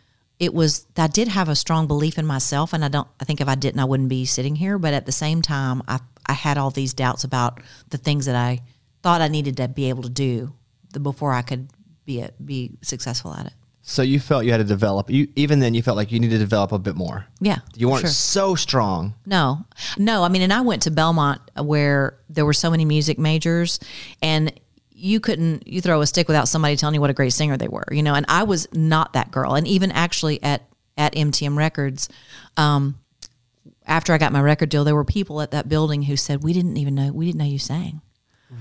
it was I did have a strong belief in myself, and I don't. I think if I didn't, I wouldn't be sitting here. But at the same time, I I had all these doubts about the things that I thought I needed to be able to do the, before I could be a, be successful at it. So you felt you had to develop. You even then you felt like you needed to develop a bit more. Yeah, You weren't sure. so strong. No, no. I mean, and I went to Belmont uh, where there were so many music majors, and you couldn't you throw a stick without somebody telling you what a great singer they were, you know. And I was not that girl. And even actually at at MTM Records, um, after I got my record deal, there were people at that building who said we didn't even know we didn't know you sang.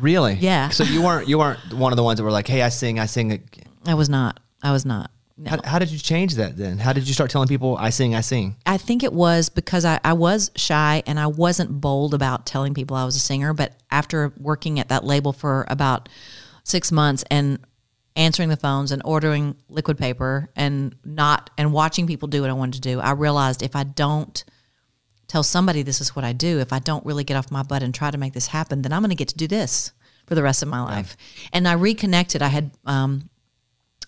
Really? Yeah. So you weren't you weren't one of the ones that were like, "Hey, I sing, I sing." I was not. I was not. No. How, how did you change that then? How did you start telling people, "I sing, I sing"? I think it was because I, I was shy and I wasn't bold about telling people I was a singer. But after working at that label for about six months and answering the phones and ordering liquid paper and not and watching people do what I wanted to do, I realized if I don't tell somebody this is what I do, if I don't really get off my butt and try to make this happen, then I'm going to get to do this for the rest of my life. And I reconnected. I had um,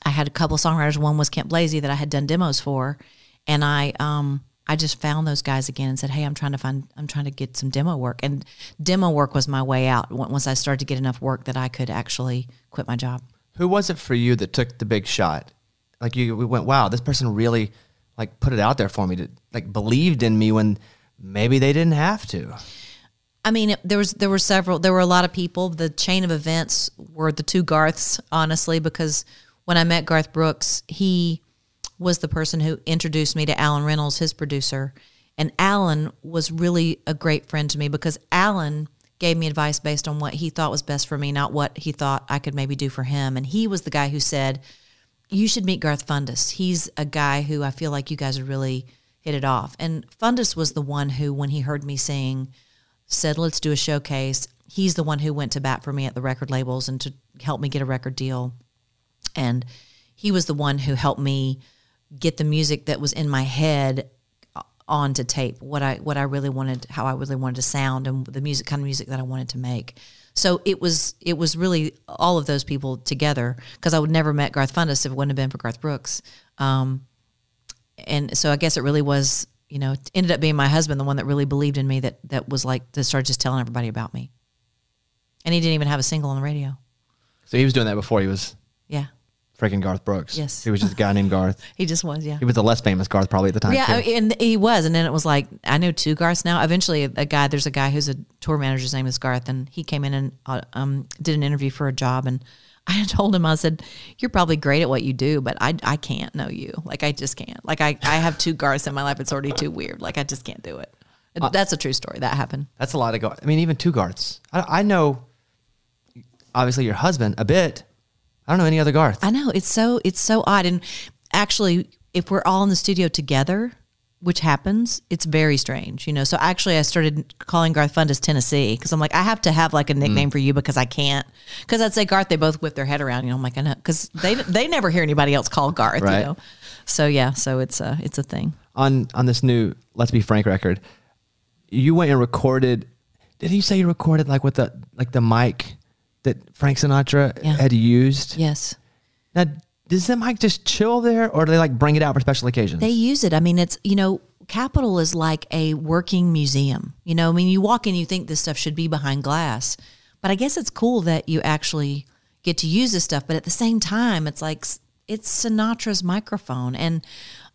I had a couple of songwriters. One was Kent Blazy that I had done demos for, and I um I just found those guys again and said, "Hey, I'm trying to find I'm trying to get some demo work." And demo work was my way out. Once once I started to get enough work that I could actually quit my job. Who was it for you that took the big shot? Like you, we went, "Wow, this person really like put it out there for me to like believed in me when maybe they didn't have to." I mean, there was there were several. There were a lot of people. The chain of events were the two Garths, honestly, because when I met Garth Brooks, he was the person who introduced me to Allen Reynolds, his producer, and Allen was really a great friend to me because Allen gave me advice based on what he thought was best for me, not what he thought I could maybe do for him. And he was the guy who said, "You should meet Garth Fundis. He's a guy who I feel like you guys would really hit it off." And Fundis was the one who, when he heard me sing said, let's do a showcase. He's the one who went to bat for me at the record labels and to help me get a record deal. And he was the one who helped me get the music that was in my head onto tape, what I what I really wanted, how I really wanted to sound and the music kind of music that I wanted to make. So it was it was really all of those people together because I would never met Garth Fundis if it wouldn't have been for Garth Brooks. Um, and so I guess it really was, you know, ended up being my husband, the one that really believed in me, that that was like that started just telling everybody about me. And he didn't even have a single on the radio. So he was doing that before he was freaking Garth Brooks. Yes. he was just a guy named Garth. he just was. Yeah. He was the less famous Garth probably at the time. Yeah, too. and he was, and then it was like I know two Garths now. Eventually, a guy there's a guy who's a tour manager's name is Garth, and he came in and uh, um, did an interview for a job, and I told him I said, "You're probably great at what you do, but I I can't know you. Like I just can't. Like I I have two Garths in my life. It's already too weird. Like I just can't do it." That's a true story. That happened. That's a lot of Garth. I mean, even two Garths. I, I know, obviously, your husband a bit. I don't know any other Garth. I know it's so it's so odd, and actually, if we're all in the studio together, which happens, it's very strange, you know. So actually, I started calling Garth Fundis Tennessee because I'm like, I have to have like a nickname mm. for you because I can't. Because I'd say Garth, they both whip their head around, you know. I'm like, I know because they they never hear anybody else call Garth, Right. you know. So yeah, so it's a it's a thing. on on this new Let's Be Frank record, you went and recorded. Did you say you recorded like with the like the mic that Frank Sinatra Yeah. had used? Yes. Now, does the mic just chill there, or do they like bring it out for special occasions? They use it. I mean, it's, you know, Capitol is like a working museum. You know, I mean, you walk in, you think this stuff should be behind glass, but I guess it's cool that you actually get to use this stuff. But at the same time, it's like it's Sinatra's microphone, and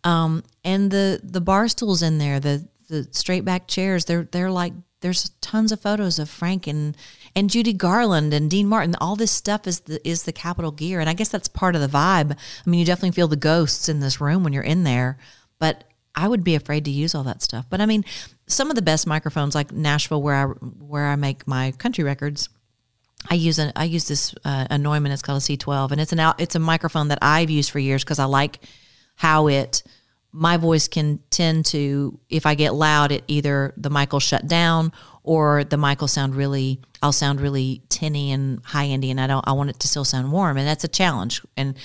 um, and the the bar stools in there, the the straight back chairs. They're they're like there's tons of photos of Frank and and Judy Garland and Dean Martin. All this stuff is the is the Capitol gear, and I guess that's part of the vibe. I mean, you definitely feel the ghosts in this room when you're in there, but I would be afraid to use all that stuff. But I mean, some of the best microphones, like Nashville, where I where I make my country records, I use a I use this uh, a Neumann. It's called a C12, and it's an out, it's a microphone that I've used for years because I like how it my voice can tend to if I get loud, it either the mic will shut down or the mic will sound really I'll sound really tinny and high endy, and I don't I want it to still sound warm, and that's a challenge. And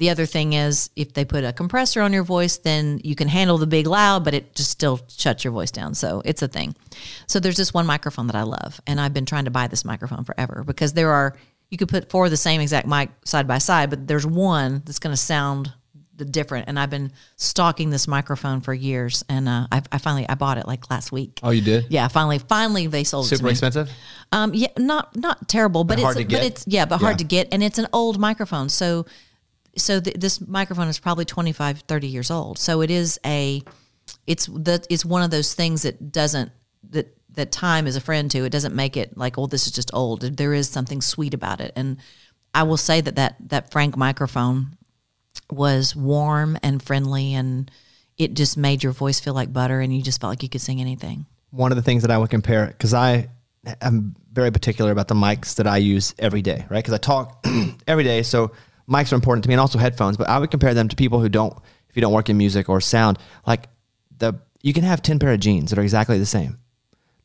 The other thing is if they put a compressor on your voice, then you can handle the big loud, but it just still shuts your voice down. So it's a thing. So there's this one microphone that I love, and I've been trying to buy this microphone forever because there are you could put four of the same exact mic side by side, but there's one that's going to sound different. And I've been stalking this microphone for years, and uh, I, I finally I bought it like last week. Oh, you did? Yeah, finally, finally they sold it Super expensive. Um, yeah, not not terrible, but, But hard it's to get? but it's yeah, but hard to get, and it's an old microphone. So so th- this microphone is probably 25, 30 years old. So it is a it's the it's one of those things that doesn't that that time is a friend to. It doesn't make it like oh this is just old. There is something sweet about it, and I will say that that that Frank microphone was warm and friendly, and it just made your voice feel like butter, and you just felt like you could sing anything. one of the things that I would compare because I am very particular about the mics that I use every day, right? Because I talk every day, so mics are important to me, and also headphones. But I would compare them to people who don't, if you don't work in music or sound, like the you can have ten pair of jeans that are exactly the same,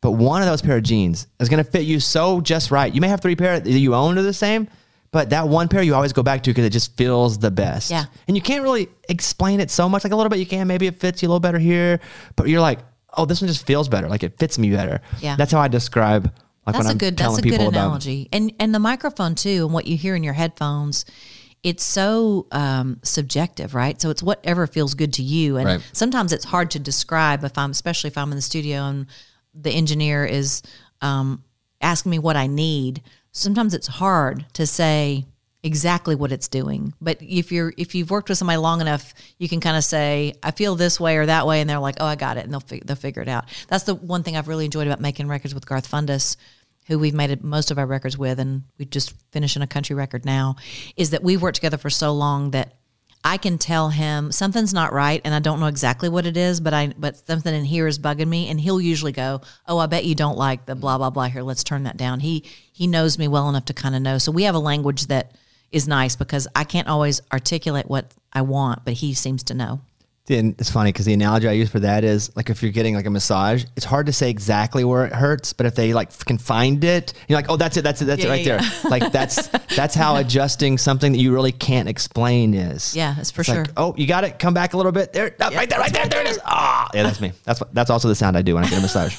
but one of those pair of jeans is going to fit you so just right. You may have three pair that you own are the same. But that one pair you always go back to because it just feels the best. Yeah. And you can't really explain it so much. Like a little bit you can. Maybe it fits you a little better here. But you're like, oh, this one just feels better. Like it fits me better. Yeah. That's how I describe like that's a I'm good that's a good people about analogy and and the microphone too and what you hear in your headphones it's so um, subjective right so it's whatever feels good to you and Right. sometimes it's hard to describe if i'm especially if i'm in the studio and the engineer is um, asking me what i need sometimes it's hard to say exactly what it's doing but if you're if you've worked with somebody long enough you can kind of say i feel this way or that way and they're like oh i got it and they'll, fi- they'll figure it out that's the one thing i've really enjoyed about making records with garth fundis who we've made most of our records with and we just finishing a country record now is that we've worked together for so long that I can tell him something's not right and I don't know exactly what it is, but I but something in here is bugging me and he'll usually go, "Oh, I bet you don't like the blah blah blah here. Let's turn that down." He he knows me well enough to kind of know. So we have a language that is nice because I can't always articulate what I want, but he seems to know. And it's funny because the analogy I use for that is like if you're getting like a massage, it's hard to say exactly where it hurts, but if they like can find it, you're like, oh, that's it, that's it, that's Yeah, it right yeah, there. like that's that's how adjusting something that you really can't explain is. Yeah, that's for It's like, sure. oh, you got it. Come back a little bit. There, no, right there, right there, there it is. Ah, yeah, that's me. That's what, that's also the sound I do when I get a massage.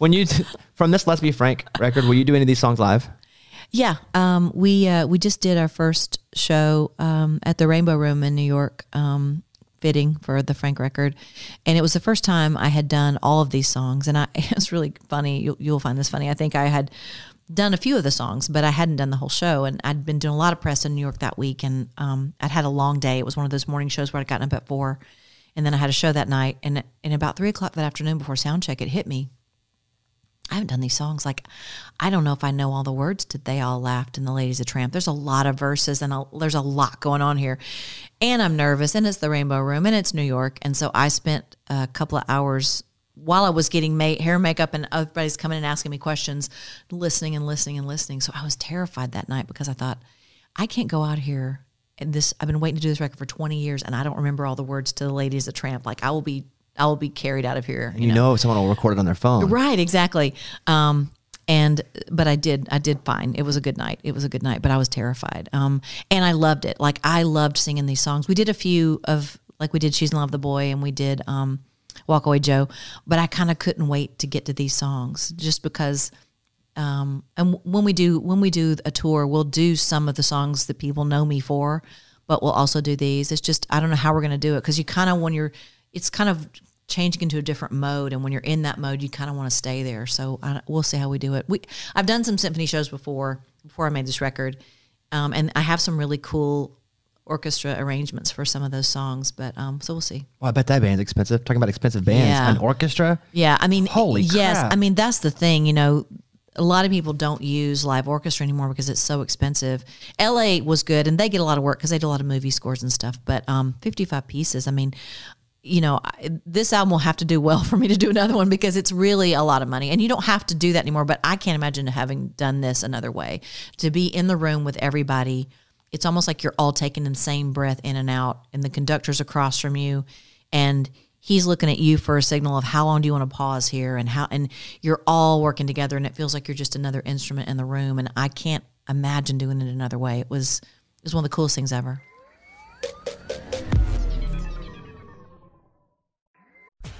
When you from this Let's Be Frank record, will you do any of these songs live? Yeah, um, we uh, we just did our first show um, at the Rainbow Room in New York, um, fitting for the Frank record, and it was the first time I had done all of these songs, and I it was really funny. You'll, you'll find this funny. I think I had done a few of the songs, but I hadn't done the whole show, and I'd been doing a lot of press in New York that week, and um, I'd had a long day. It was one of those morning shows where I'd gotten up at four, and then I had a show that night, and and about three o'clock that afternoon before sound check, it hit me. I haven't done these songs. Like, I don't know if I know all the words to They All Laughed and The Lady Is a Tramp. There's a lot of verses and a, there's a lot going on here. And I'm nervous, and it's the Rainbow Room, and it's New York. And so I spent a couple of hours while I was getting ma- hair makeup, and everybody's coming and asking me questions, listening and listening and listening. So I was terrified that night because I thought, I can't go out here. And this, I've been waiting to do this record for 20 years, and I don't remember all the words to The Lady Is a Tramp. Like, I will be. I will be carried out of here. You, know, someone will record it on their phone. Right, exactly. Um, and but I did, I did fine. It was a good night. It was a good night, but I was terrified. Um, and I loved it. Like I loved singing these songs. We did a few of like we did "She's in Love with the Boy" and we did um, "Walk Away Joe," but I kind of couldn't wait to get to these songs just because. Um, and when we do when we do a tour, we'll do some of the songs that people know me for, but we'll also do these. It's just I don't know how we're going to do it because you kind of when you're, it's kind of changing into a different mode, and when you're in that mode, you kind of want to stay there. So I, we'll see how we do it. We I've done some symphony shows before before I made this record, um, and I have some really cool orchestra arrangements for some of those songs. But um, so we'll see. Well, I bet that band's expensive. Talking about expensive bands, Yeah. an orchestra. Yeah, I mean, Holy yes, crap. I mean that's the thing. You know, a lot of people don't use live orchestra anymore because it's so expensive. L.A. was good, and they get a lot of work because they do a lot of movie scores and stuff. But um, fifty-five pieces. I mean. You know, this album will have to do well for me to do another one because it's really a lot of money. And you don't have to do that anymore. But I can't imagine having done this another way. To be in the room with everybody, it's almost like you're all taking the same breath in and out, and the conductor's across from you, and he's looking at you for a signal of how long do you want to pause here, and how, and you're all working together, and it feels like you're just another instrument in the room, and I can't imagine doing it another way. It was, it was one of the coolest things ever.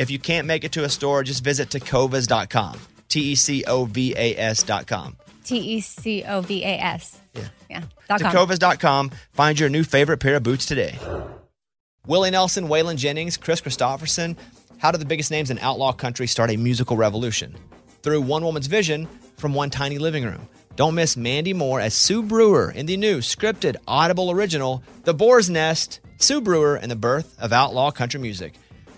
If you can't make it to a store, just visit tecovas.com. T E C O V A S.com. T E C O V A S. Yeah. Yeah. Tecovas.com. Find your new favorite pair of boots today. Willie Nelson, Waylon Jennings, Kris Kristofferson. How did the biggest names in outlaw country start a musical revolution? Through one woman's vision from one tiny living room. Don't miss Mandy Moore as Sue Brewer in the new scripted Audible original, The Boar's Nest, Sue Brewer and the Birth of Outlaw Country Music.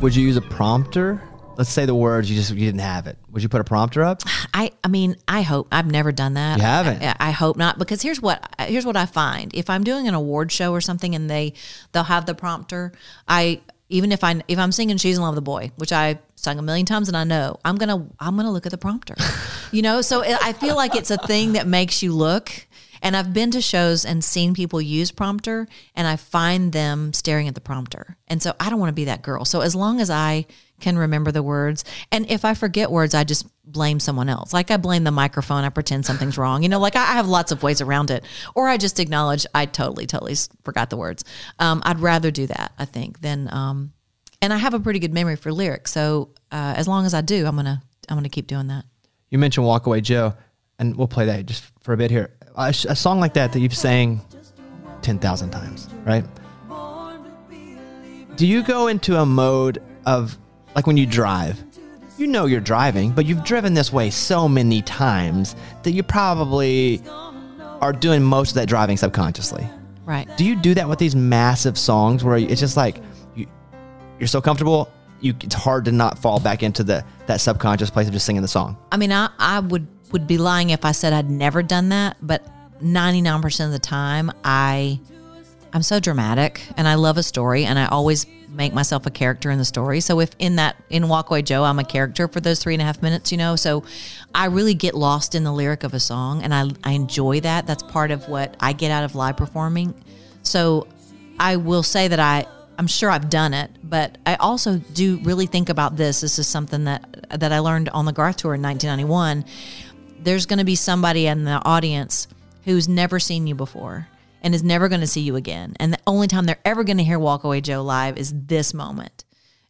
Would you use a prompter? Let's say the words you just you didn't have it. Would you put a prompter up? I, I mean, I hope I've never done that. You haven't? I, I hope not because here's what here's what I find. If I'm doing an award show or something and they they'll have the prompter, I even if I if I'm singing "She's in Love with the Boy," which I sung a million times and I know, I'm gonna I'm gonna look at the prompter. you know, so I feel like it's a thing that makes you look. And I've been to shows and seen people use prompter, and I find them staring at the prompter. And so I don't want to be that girl. So as long as I can remember the words, and if I forget words, I just blame someone else. Like I blame the microphone, I pretend something's wrong. You know, like I have lots of ways around it, or I just acknowledge I totally, totally forgot the words. Um, I'd rather do that, I think, than. Um, and I have a pretty good memory for lyrics, so uh, as long as I do, I'm gonna I'm gonna keep doing that. You mentioned Walk Away Joe, and we'll play that just for a bit here. A, sh- a song like that that you've sang 10,000 times, right? Do you go into a mode of, like when you drive, you know you're driving, but you've driven this way so many times that you probably are doing most of that driving subconsciously. Right. Do you do that with these massive songs where it's just like you, you're so comfortable, you, it's hard to not fall back into the that subconscious place of just singing the song? I mean, I, I would would be lying if I said I'd never done that, but 99% of the time I I'm so dramatic and I love a story and I always make myself a character in the story. So if in that in Walk Away Joe I'm a character for those three and a half minutes, you know, so I really get lost in the lyric of a song and I I enjoy that. That's part of what I get out of live performing. So I will say that I I'm sure I've done it, but I also do really think about this. This is something that that I learned on the Garth tour in 1991. There's going to be somebody in the audience who's never seen you before and is never going to see you again. And the only time they're ever going to hear Walk Away Joe live is this moment.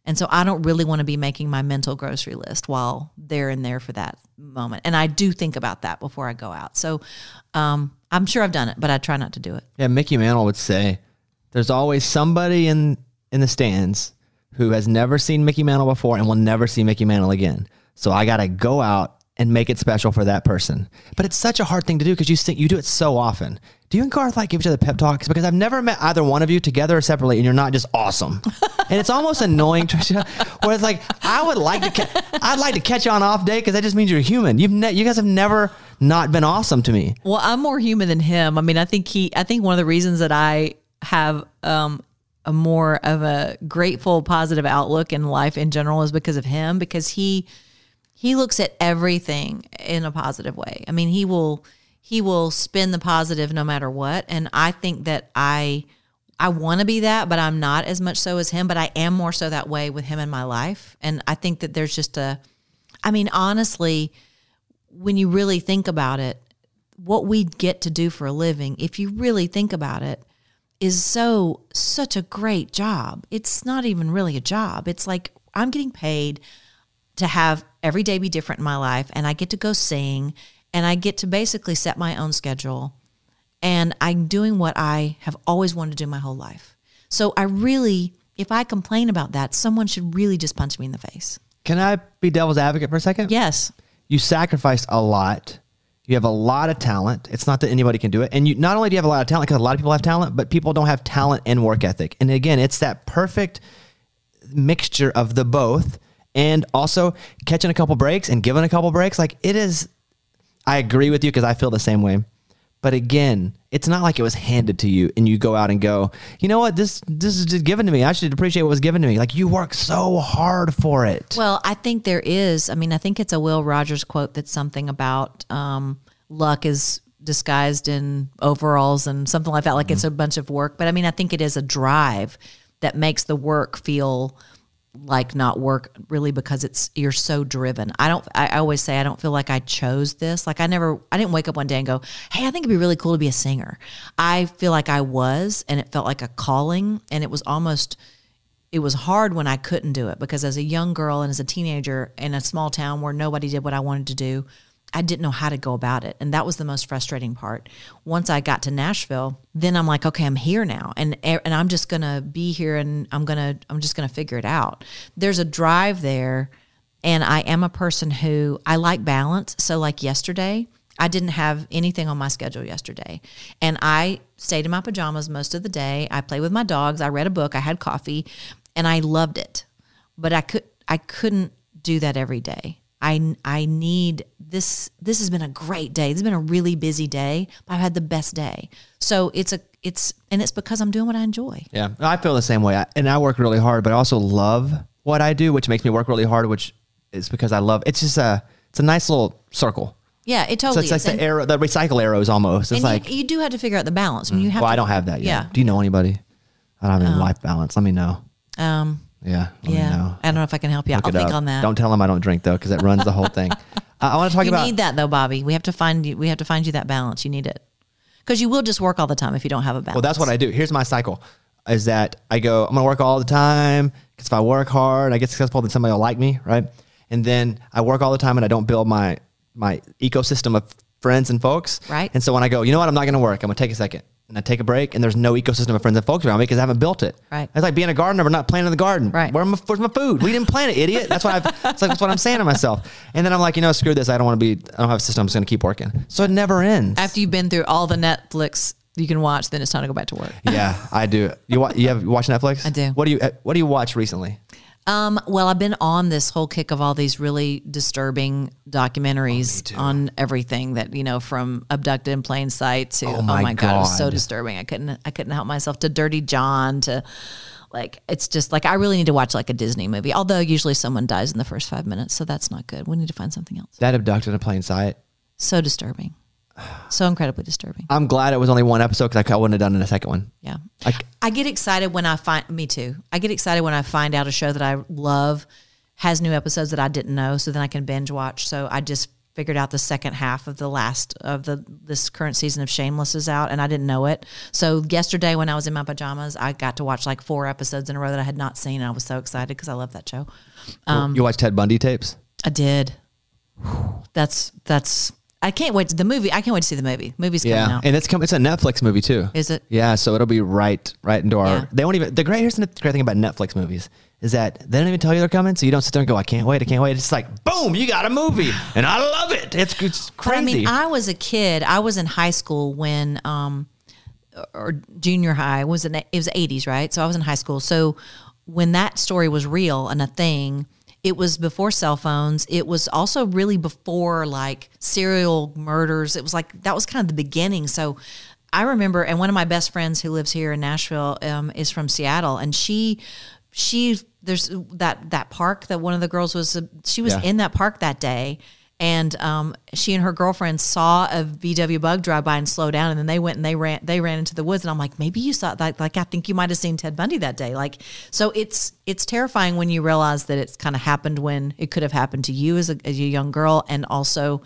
And so I don't really want to be making my mental grocery list while they're in there for that moment. And I do think about that before I go out. So um, I'm sure I've done it, but I try not to do it. Yeah, Mickey Mantle would say there's always somebody in in the stands who has never seen Mickey Mantle before and will never see Mickey Mantle again. So I got to go out and make it special for that person. But it's such a hard thing to do because you think you do it so often. Do you and Garth like give each other pep talks? Because I've never met either one of you together or separately, and you're not just awesome. and it's almost annoying, Trisha, where it's like I would like to, ca- I'd like to catch you on off day because that just means you're human. You've ne- you guys have never not been awesome to me. Well, I'm more human than him. I mean, I think he. I think one of the reasons that I have um, a more of a grateful, positive outlook in life in general is because of him. Because he he looks at everything in a positive way. I mean, he will he will spin the positive no matter what. And I think that I I want to be that, but I'm not as much so as him. But I am more so that way with him in my life. And I think that there's just a. I mean, honestly, when you really think about it, what we get to do for a living, if you really think about it, is so such a great job. It's not even really a job. It's like I'm getting paid to have every day be different in my life and I get to go sing and I get to basically set my own schedule and I'm doing what I have always wanted to do my whole life. So I really if I complain about that, someone should really just punch me in the face. Can I be devil's advocate for a second? Yes. You sacrificed a lot. You have a lot of talent. It's not that anybody can do it. And you not only do you have a lot of talent, because a lot of people have talent, but people don't have talent and work ethic. And again, it's that perfect mixture of the both and also catching a couple breaks and giving a couple breaks. Like it is, I agree with you because I feel the same way. But again, it's not like it was handed to you and you go out and go, you know what, this this is just given to me. I should appreciate what was given to me. Like you work so hard for it. Well, I think there is. I mean, I think it's a Will Rogers quote that's something about um, luck is disguised in overalls and something like that. Like it's a bunch of work. But I mean, I think it is a drive that makes the work feel like not work really because it's you're so driven. I don't I always say I don't feel like I chose this. Like I never I didn't wake up one day and go, "Hey, I think it'd be really cool to be a singer." I feel like I was and it felt like a calling and it was almost it was hard when I couldn't do it because as a young girl and as a teenager in a small town where nobody did what I wanted to do, I didn't know how to go about it. And that was the most frustrating part. Once I got to Nashville, then I'm like, okay, I'm here now. And and I'm just going to be here and I'm going to I'm just going to figure it out. There's a drive there and I am a person who I like balance. So like yesterday, I didn't have anything on my schedule yesterday. And I stayed in my pajamas most of the day. I played with my dogs, I read a book, I had coffee, and I loved it. But I could I couldn't do that every day. I I need this this has been a great day. This has been a really busy day, but I've had the best day. So it's a it's and it's because I'm doing what I enjoy. Yeah, I feel the same way. I, and I work really hard, but I also love what I do, which makes me work really hard. Which is because I love. It's just a it's a nice little circle. Yeah, it So totally it's like is. the And- arrow, the recycle arrows almost. It's and like, you, you do have to figure out the balance. I mean, you have well, to, I don't have that yet. Yeah. Do you know anybody? I don't have any life balance. Let me know. Um, Yeah. Yeah. know. I don't know if I can help you. Look I'll think up. on that. Don't tell them I don't drink though, because it runs the whole thing. Uh, I want to talk you about. You need that though, Bobby. We have to find you. We have to find you that balance. You need it because you will just work all the time if you don't have a balance. Well, that's what I do. Here's my cycle: is that I go, I'm gonna work all the time because if I work hard, I get successful, then somebody will like me, right? And then I work all the time and I don't build my my ecosystem of friends and folks, Right. And so when I go, you know what, I'm not gonna work. I'm gonna take a second. And I take a break, and there's no ecosystem of friends and folks around me because I haven't built it. Right. It's like being a gardener, but not planting the garden. Right. Where my, where's my food? We didn't plant it, idiot. That's what I've. It's like, that's what I'm saying to myself. And then I'm like, you know, screw this. I don't want to be. I don't have a system. I'm just gonna keep working. So it never ends. After you've been through all the Netflix you can watch, then it's time to go back to work. Yeah, I do. You wa- you have you watch Netflix? I do. What do you uh, What do you watch recently? Um, well, I've been on this whole kick of all these really disturbing documentaries on everything that you know, from abducted in plain sight to oh my my, god, it was so disturbing. I couldn't I couldn't help myself to Dirty John to like it's just like I really need to watch like a Disney movie. Although usually someone dies in the first five minutes, so that's not good. We need to find something else. That abducted in plain sight. So disturbing. So incredibly disturbing. I'm glad it was only one episode because I wouldn't have done it in a second one. Yeah. I, I get excited when I find me too. I get excited when I find out a show that I love has new episodes that I didn't know, so then I can binge watch. So I just figured out the second half of the last of the this current season of Shameless is out, and I didn't know it. So yesterday when I was in my pajamas, I got to watch like four episodes in a row that I had not seen, and I was so excited because I love that show. Um, you watch Ted Bundy tapes? I did. That's that's. I can't wait. To, the movie. I can't wait to see the movie. Movie's coming Yeah, out. and it's come, it's a Netflix movie too. Is it? Yeah, so it'll be right right into our. Yeah. They won't even. The great here's the great thing about Netflix movies is that they don't even tell you they're coming, so you don't sit there and go, I can't wait, I can't wait. It's like boom, you got a movie, and I love it. It's it's But crazy. I mean, I was a kid. I was in high school when, um, or junior high was in it was eighties, right? So I was in high school. So when that story was real and a thing, it was before cell phones. It was also really before like serial murders. It was like that was kind of the beginning. So I remember, and one of my best friends who lives here in Nashville um, is from Seattle, and she she there's that that park that one of the girls was she was Yeah. in that park that day and um, she and her girlfriend saw a VW bug drive by and slow down, and then they went and they ran they ran into the woods. And I'm like, maybe you saw that. Like, I think you might have seen Ted Bundy that day. Like, so it's it's terrifying when you realize that it's kind of happened when it could have happened to you as a, as a young girl, and also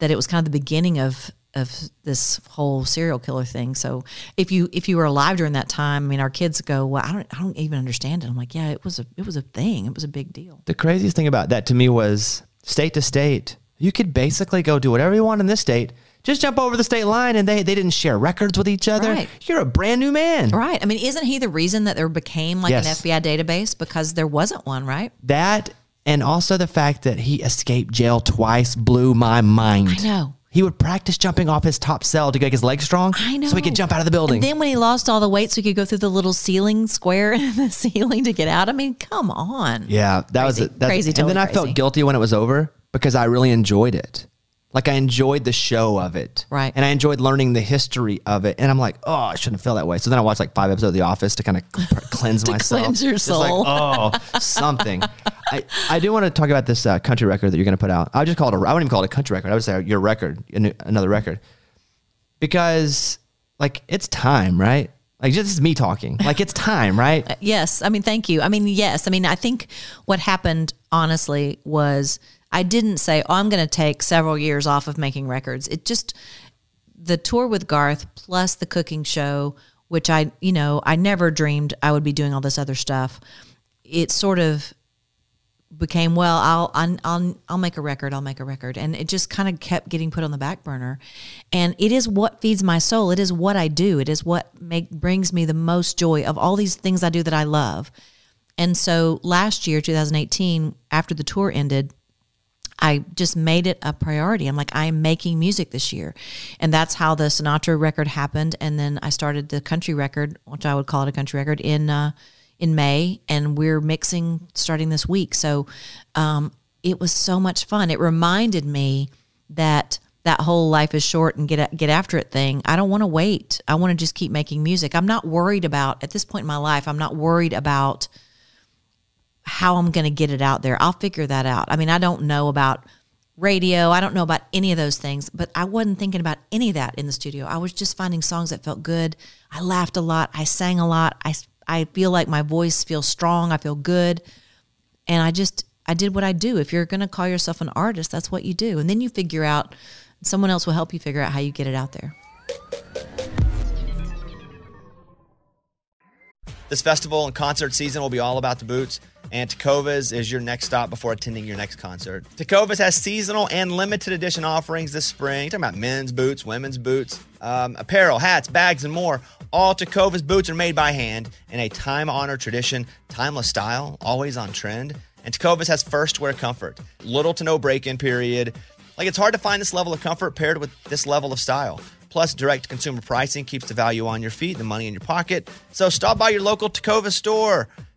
that it was kind of the beginning of of this whole serial killer thing. So if you if you were alive during that time, I mean, our kids go, well, I don't I don't even understand it. I'm like, yeah, it was a it was a thing. It was a big deal. the craziest thing about that to me was state to state. You could basically go do whatever you want in this state. Just jump over the state line, and they they didn't share records with each other. Right. You're a brand new man. Right. I mean, isn't he the reason that there became like Yes. an FBI database because there wasn't one, right? That and also the fact that he escaped jail twice blew my mind. I know. He would practice jumping off his top cell to get his legs strong. I know. So he could jump out of the building. And then when he lost all the weight, so he could go through the little ceiling square in the ceiling to get out. I mean, come on. yeah, that was Crazy. it. That's- Crazy, And then I crazy. felt guilty when it was over because I really enjoyed it. Like I enjoyed the show of it. Right. And I enjoyed learning the history of it. And I'm like, oh, I shouldn't feel that way. So then I watched like five episodes of The Office to kind of cleanse To myself. cleanse your Just like, soul. oh, something. I, I do want to talk about this uh, country record that you're going to put out. I would just call it a, I wouldn't even call it a country record. I would say your record, another record. Because like it's time, right? Like this is me talking. Like it's time, right? Yes. I mean, thank you. I mean, yes. I mean, I think what happened, honestly, was I didn't say, oh, I'm going to take several years off of making records. It just, the tour with Garth plus the cooking show, which I, you know, I never dreamed I would be doing all this other stuff. It sort of became well I'll, I'll I'll I'll make a record I'll make a record and it just kind of kept getting put on the back burner and it is what feeds my soul it is what I do it is what make brings me the most joy of all these things I do that I love and so last year 2018 after the tour ended I just made it a priority. I'm like, I'm making music this year. And that's how the Sinatra record happened. And then I started the country record, which I would call it a country record, in uh, in May. And we're mixing starting this week. So um, it was so much fun. It reminded me that that whole life is short and get get after it thing. I don't want to wait. I want to just keep making music. I'm not worried about at this point in my life. I'm not worried about how I'm going to get it out there. I'll figure that out. I mean, I don't know about radio. I don't know about any of those things, but I wasn't thinking about any of that in the studio. I was just finding songs that felt good. I laughed a lot. I sang a lot. I, I feel like my voice feels strong. I feel good. And I just, I did what I do. If you're going to call yourself an artist, that's what you do. And then you figure out, someone else will help you figure out how you get it out there. This festival and concert season will be all about the boots, and Tecovas is your next stop before attending your next concert. Tecovas has seasonal and limited edition offerings this spring. Talking about men's boots, women's boots, um, apparel, hats, bags, and more. All Tecovas boots are made by hand in a time-honored tradition, timeless style, always on trend. And Tecovas has first wear comfort, little to no break-in period. Like it's hard to find this level of comfort paired with this level of style. Plus, direct consumer pricing keeps the value on your feet, the money in your pocket. So stop by your local Tecovas store,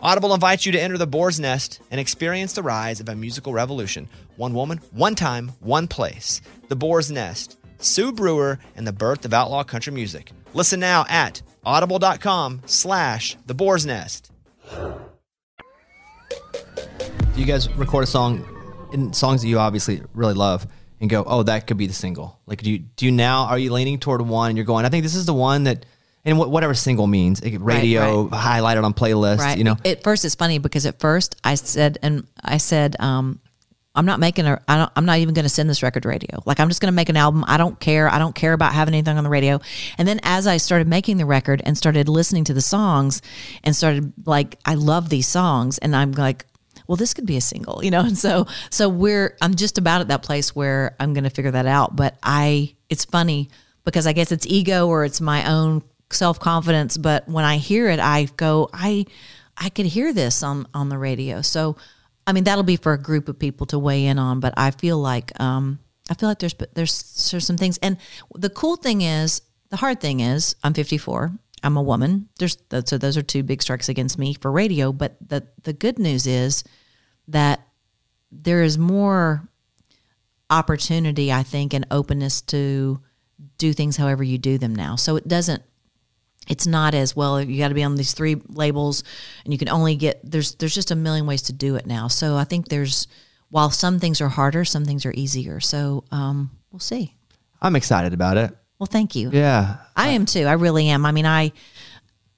Audible invites you to enter the boar's nest and experience the rise of a musical revolution. One woman, one time, one place. The Boar's Nest, Sue Brewer, and the birth of outlaw country music. Listen now at audible.com slash the boar's nest. Do you guys record a song in songs that you obviously really love and go, oh, that could be the single? Like, do you do you now are you leaning toward one and you're going, I think this is the one that, and wh- whatever single means, radio right. highlighted on playlist, Right. you know, At first, it's funny because at first I said, and I said, um, I'm not making a, I don't, I'm not even going to send this record to radio. Like, I'm just going to make an album. I don't care. I don't care about having anything on the radio. And then as I started making the record and started listening to the songs and started like, I love these songs. And I'm like, well, this could be a single, you know? And so, so we're, I'm just about at that place where I'm going to figure that out. But I, it's funny because I guess it's ego or it's my own self confidence. But when I hear it, I go, I, I could hear this on, on the radio. So, I mean, that'll be for a group of people to weigh in on, but I feel like, um, I feel like there's, there's, there's some things. And the cool thing is, the hard thing is I'm 54. I'm a woman. There's, so those are two big strikes against me for radio. But the, the good news is that there is more opportunity, I think, and openness to do things however you do them now. So it doesn't it's not as well you got to be on these three labels and you can only get there's there's just a million ways to do it now. So I think there's while some things are harder, some things are easier. So um we'll see. I'm excited about it. Well, thank you. Yeah. I am too. I really am. I mean, I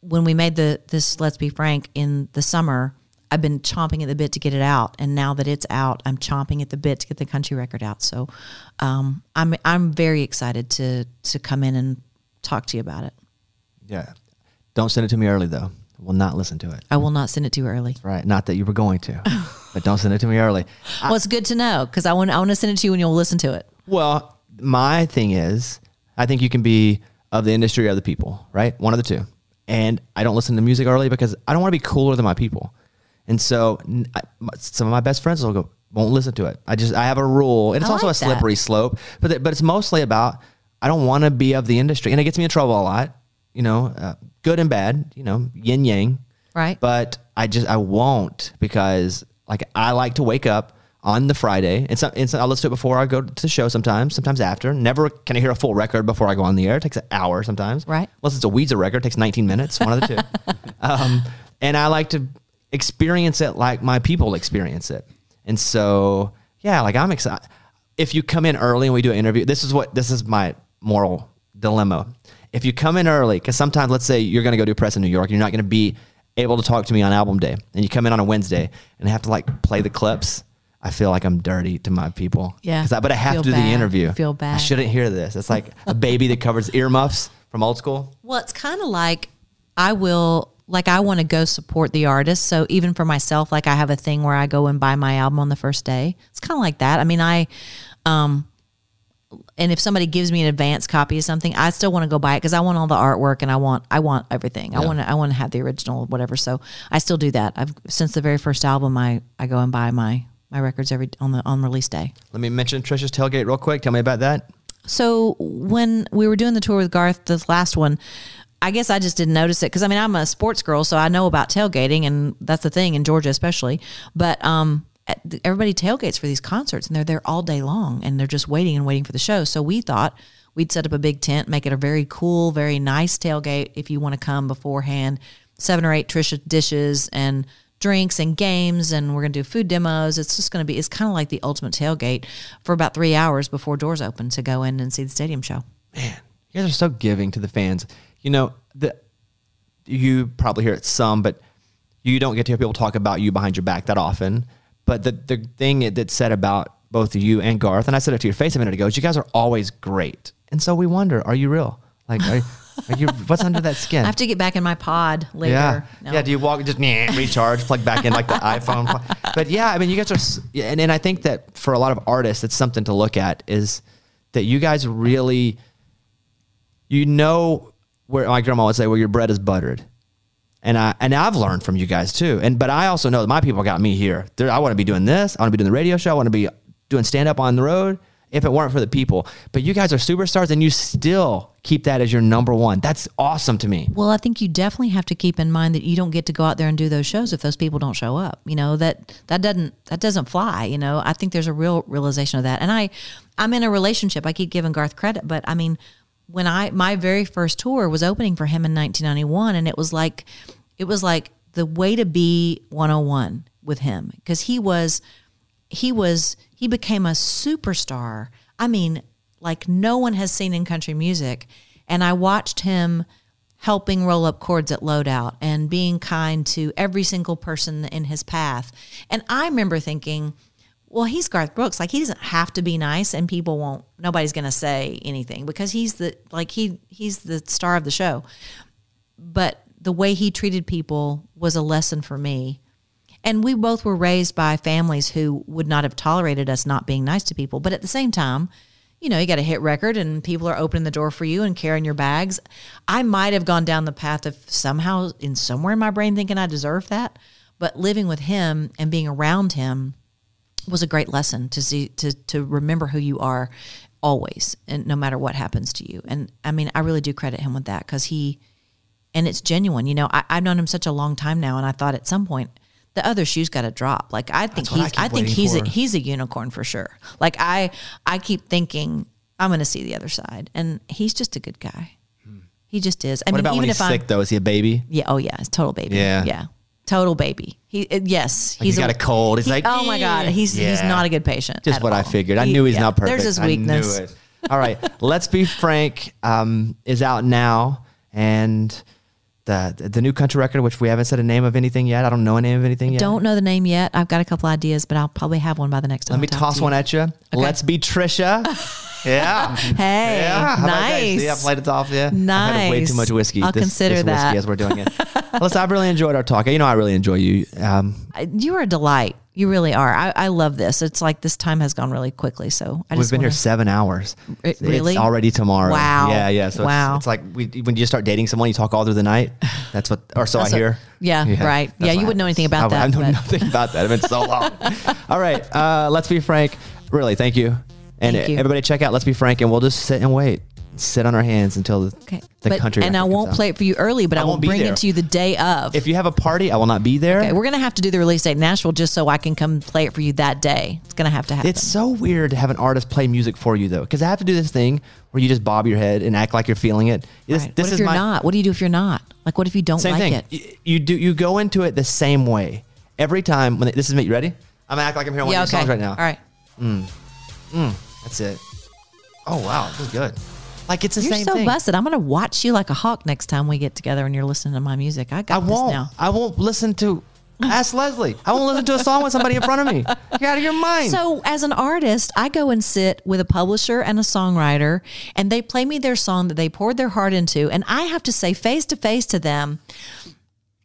when we made the this let's be frank in the summer, I've been chomping at the bit to get it out, and now that it's out, I'm chomping at the bit to get the country record out. So, um, I'm I'm very excited to to come in and talk to you about it. Yeah. Don't send it to me early though. I will not listen to it. I will not send it too early. Right. Not that you were going to, but don't send it to me early. well, it's good to know because I want I want to send it to you and you'll listen to it. Well, my thing is, I think you can be of the industry or the people, right? One of the two. And I don't listen to music early because I don't want to be cooler than my people. And so I- some of my best friends will go, won't listen to it. I just, I have a rule. And it's I also a like that. slippery slope, but, it- but it's mostly about, I don't want to be of the industry. And it gets me in trouble a lot, you know, uh, good and bad, you know, yin yang. Right. But I just, I won't because like I like to wake up on the Friday and, some, and so I'll listen to it before I go to the show sometimes, sometimes after. Never can I hear a full record before I go on the air. It takes an hour sometimes. Right. Unless it's a Weezer record, it takes 19 minutes, one of the two. um, and I like to experience it like my people experience it. And so, yeah, like I'm excited. If you come in early and we do an interview, this is what, this is my moral dilemma. If you come in early, because sometimes let's say you're going to go do press in New York, you're not going to be able to talk to me on album day, and you come in on a Wednesday and have to like play the clips. I feel like I'm dirty to my people. Yeah. I, but I have Feel to do the bad. interview. Feel bad. I shouldn't hear this. It's like a baby that covers earmuffs from old school. Well, it's kind of like I will like I want to go support the artist. So even for myself, like I have a thing where I go and buy my album on the first day. It's kind of like that. I mean, I um and if somebody gives me an advance copy of something, I still want to go buy it because I want all the artwork and I want I want everything. I want to I want to have the original whatever. So I still do that. I've since the very first album I I go and buy my my records every on the on release day. Let me mention Trisha's tailgate real quick. Tell me about that. So when we were doing the tour with Garth, this last one, I guess I just didn't notice it because I mean I'm a sports girl, so I know about tailgating, and that's the thing in Georgia especially. But um, everybody tailgates for these concerts, and they're there all day long, and they're just waiting and waiting for the show. So we thought We'd set up a big tent, make it a very cool, very nice tailgate if you want to come beforehand. Seven or eight Trisha dishes and drinks and games, and we're going to do food demos. It's just going to be, it's kind of like the ultimate tailgate for about three hours before doors open to go in and see the stadium show. Man, you guys are so giving to the fans. You know, the you probably hear it some, but you don't get to hear people talk about you behind your back that often. But the the thing that's said about both you and Garth, and I said it to your face a minute ago, is you guys are always great. And so we wonder, are you real? Like, are, are you, what's under that skin? I have to get back in my pod later. Yeah. No. Yeah. Do you walk, just nah, recharge, plug back in like the iPhone? But yeah, I mean, you guys are, and, and I think that for a lot of artists, it's something to look at is that you guys really, you know, where my grandma would say, well, your bread is buttered. And I and I've learned from you guys too. And but I also know that my people got me here. They're, I want to be doing this. I want to be doing the radio show. I want to be doing stand up on the road. If it weren't for the people, but you guys are superstars, and you still keep that as your number one. That's awesome to me. Well, I think you definitely have to keep in mind that you don't get to go out there and do those shows if those people don't show up. You know that that doesn't that doesn't fly. You know, I think there's a real realization of that. And I, I'm in a relationship. I keep giving Garth credit, but I mean, when I my very first tour was opening for him in 1991, and it was like, it was like the way to be 101 with him because he was he was he became a superstar. I mean, like no one has seen in country music. And I watched him helping roll up cords at loadout and being kind to every single person in his path. And I remember thinking, well, he's Garth Brooks. Like he doesn't have to be nice and people won't nobody's gonna say anything because he's the like he he's the star of the show. But the way he treated people was a lesson for me and we both were raised by families who would not have tolerated us not being nice to people. But at the same time, you know, you got a hit record and people are opening the door for you and carrying your bags. I might have gone down the path of somehow in somewhere in my brain thinking I deserve that. But living with him and being around him was a great lesson to see to to remember who you are always and no matter what happens to you. And I mean, I really do credit him with that because he and it's genuine. You know, I, I've known him such a long time now, and I thought at some point the other shoe's got to drop. Like I think I he's, keep I, think he's a, he's a unicorn for sure. Like I, I keep thinking I'm going to see the other side, and he's just a good guy. Hmm. He just is. I What mean, about even when he's if I'm, sick though? Is he a baby? yeah, oh yeah, it's total baby. Yeah. yeah, total baby. He, uh, yes, Like he's got a cold. He's he- like, oh my god, he's he's Yeah. not a good patient. Just at what I all. figured. I He- knew he's yeah, not perfect. There's his weakness. I knew it. All right. Let's be frank. Um, is out now, and the the new country record, which we haven't said a name of anything yet. I don't know a name of anything yet. Don't know the name yet. I've got a couple ideas, but I'll probably have one by the next time. Let me toss one at you. Let's be Trisha. yeah. Hey, Yeah, how that? nice. See, I played it off. Yeah, I've had way too much whiskey. I'll this, consider this whiskey that. as we're doing it. Listen, I've really enjoyed our talk. You know, I really enjoy you. Um, You are a delight. You really are. I, I love this. It's like this time has gone really quickly. So I we've just been here wanna- seven hours. Re- really? It's already tomorrow. Wow. Yeah, yeah. So Wow. it's, it's like we, when you start dating someone, you talk all through the night. That's what, or so That's I hear. yeah, right. Yeah, you wouldn't know anything about that. I, I know but- nothing about that. It's been so long. all right. Uh, let's be frank. Really, thank you. And Thank you. everybody check out Let's Be Frank and we'll just sit and wait. Sit on our hands until the, Okay. the but, country. and I won't out. play it for you early, but I, I will won't bring there. it to you the day of. If you have a party, I will not be there. okay, we're gonna have to do the release date in Nashville just so I can come play it for you that day. It's gonna have to happen. It's so weird to have an artist play music for you though, because I have to do this thing where you just bob your head and act like you're feeling it. This, Right. this what if is you're my not? What do you do if you're not? Like, what if you don't same like thing. it? Y- You do you go into it the same way every time. When this is me, you ready? I'm gonna act like I'm hearing yeah. one of your songs right now. All right. Mm. Mm. That's it. Oh wow, this is good. Like it's the You're same so thing. busted. I'm gonna watch you like a hawk next time we get together and you're listening to my music. I I got this won't. now. I won't listen to. Ask Leslie. I won't listen to a song with somebody in front of me. You're out of your mind. So, as an artist, I go and sit with a publisher and a songwriter, and they play me their song that they poured their heart into, and I have to say face to face to them,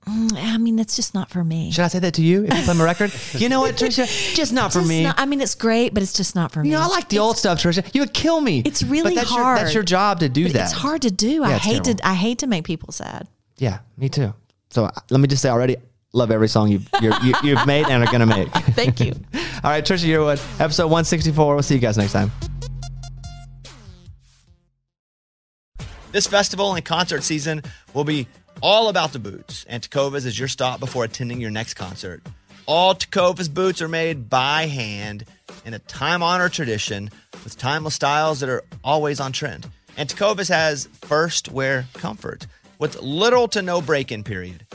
"Mm, I mean, it's just not for me. Should I say that to you if you play my record? You know what, Trisha? Just not for Just me. not- I mean, it's great, but it's just not for me. you know, I like the old stuff, Trisha. You would kill me. It's really but that's hard. Your, that's your job to do But that. It's hard to do. I Yeah, it's hate terrible. to. I hate to make people sad. Yeah, me too. So uh, let me just say already, love every song you've you're, you, you've made and are gonna make. Thank you. All right, Trisha Yearwood, episode 164. We'll see you guys next time. This festival and concert season will be all about the boots, and Tecovas is your stop before attending your next concert. All Tecovas boots are made by hand in a time honored tradition with timeless styles that are always on trend. And Tecovas has first wear comfort with little to no break in period.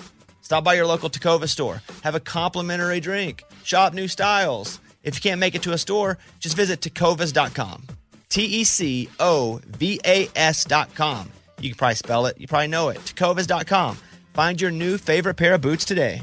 Stop by your local Tecovas store, have a complimentary drink, shop new styles. If you can't make it to a store, just visit tecovas.com. T E C O V A S.com. You can probably spell it, you probably know it. Tecovas.com. Find your new favorite pair of boots today.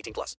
18 plus.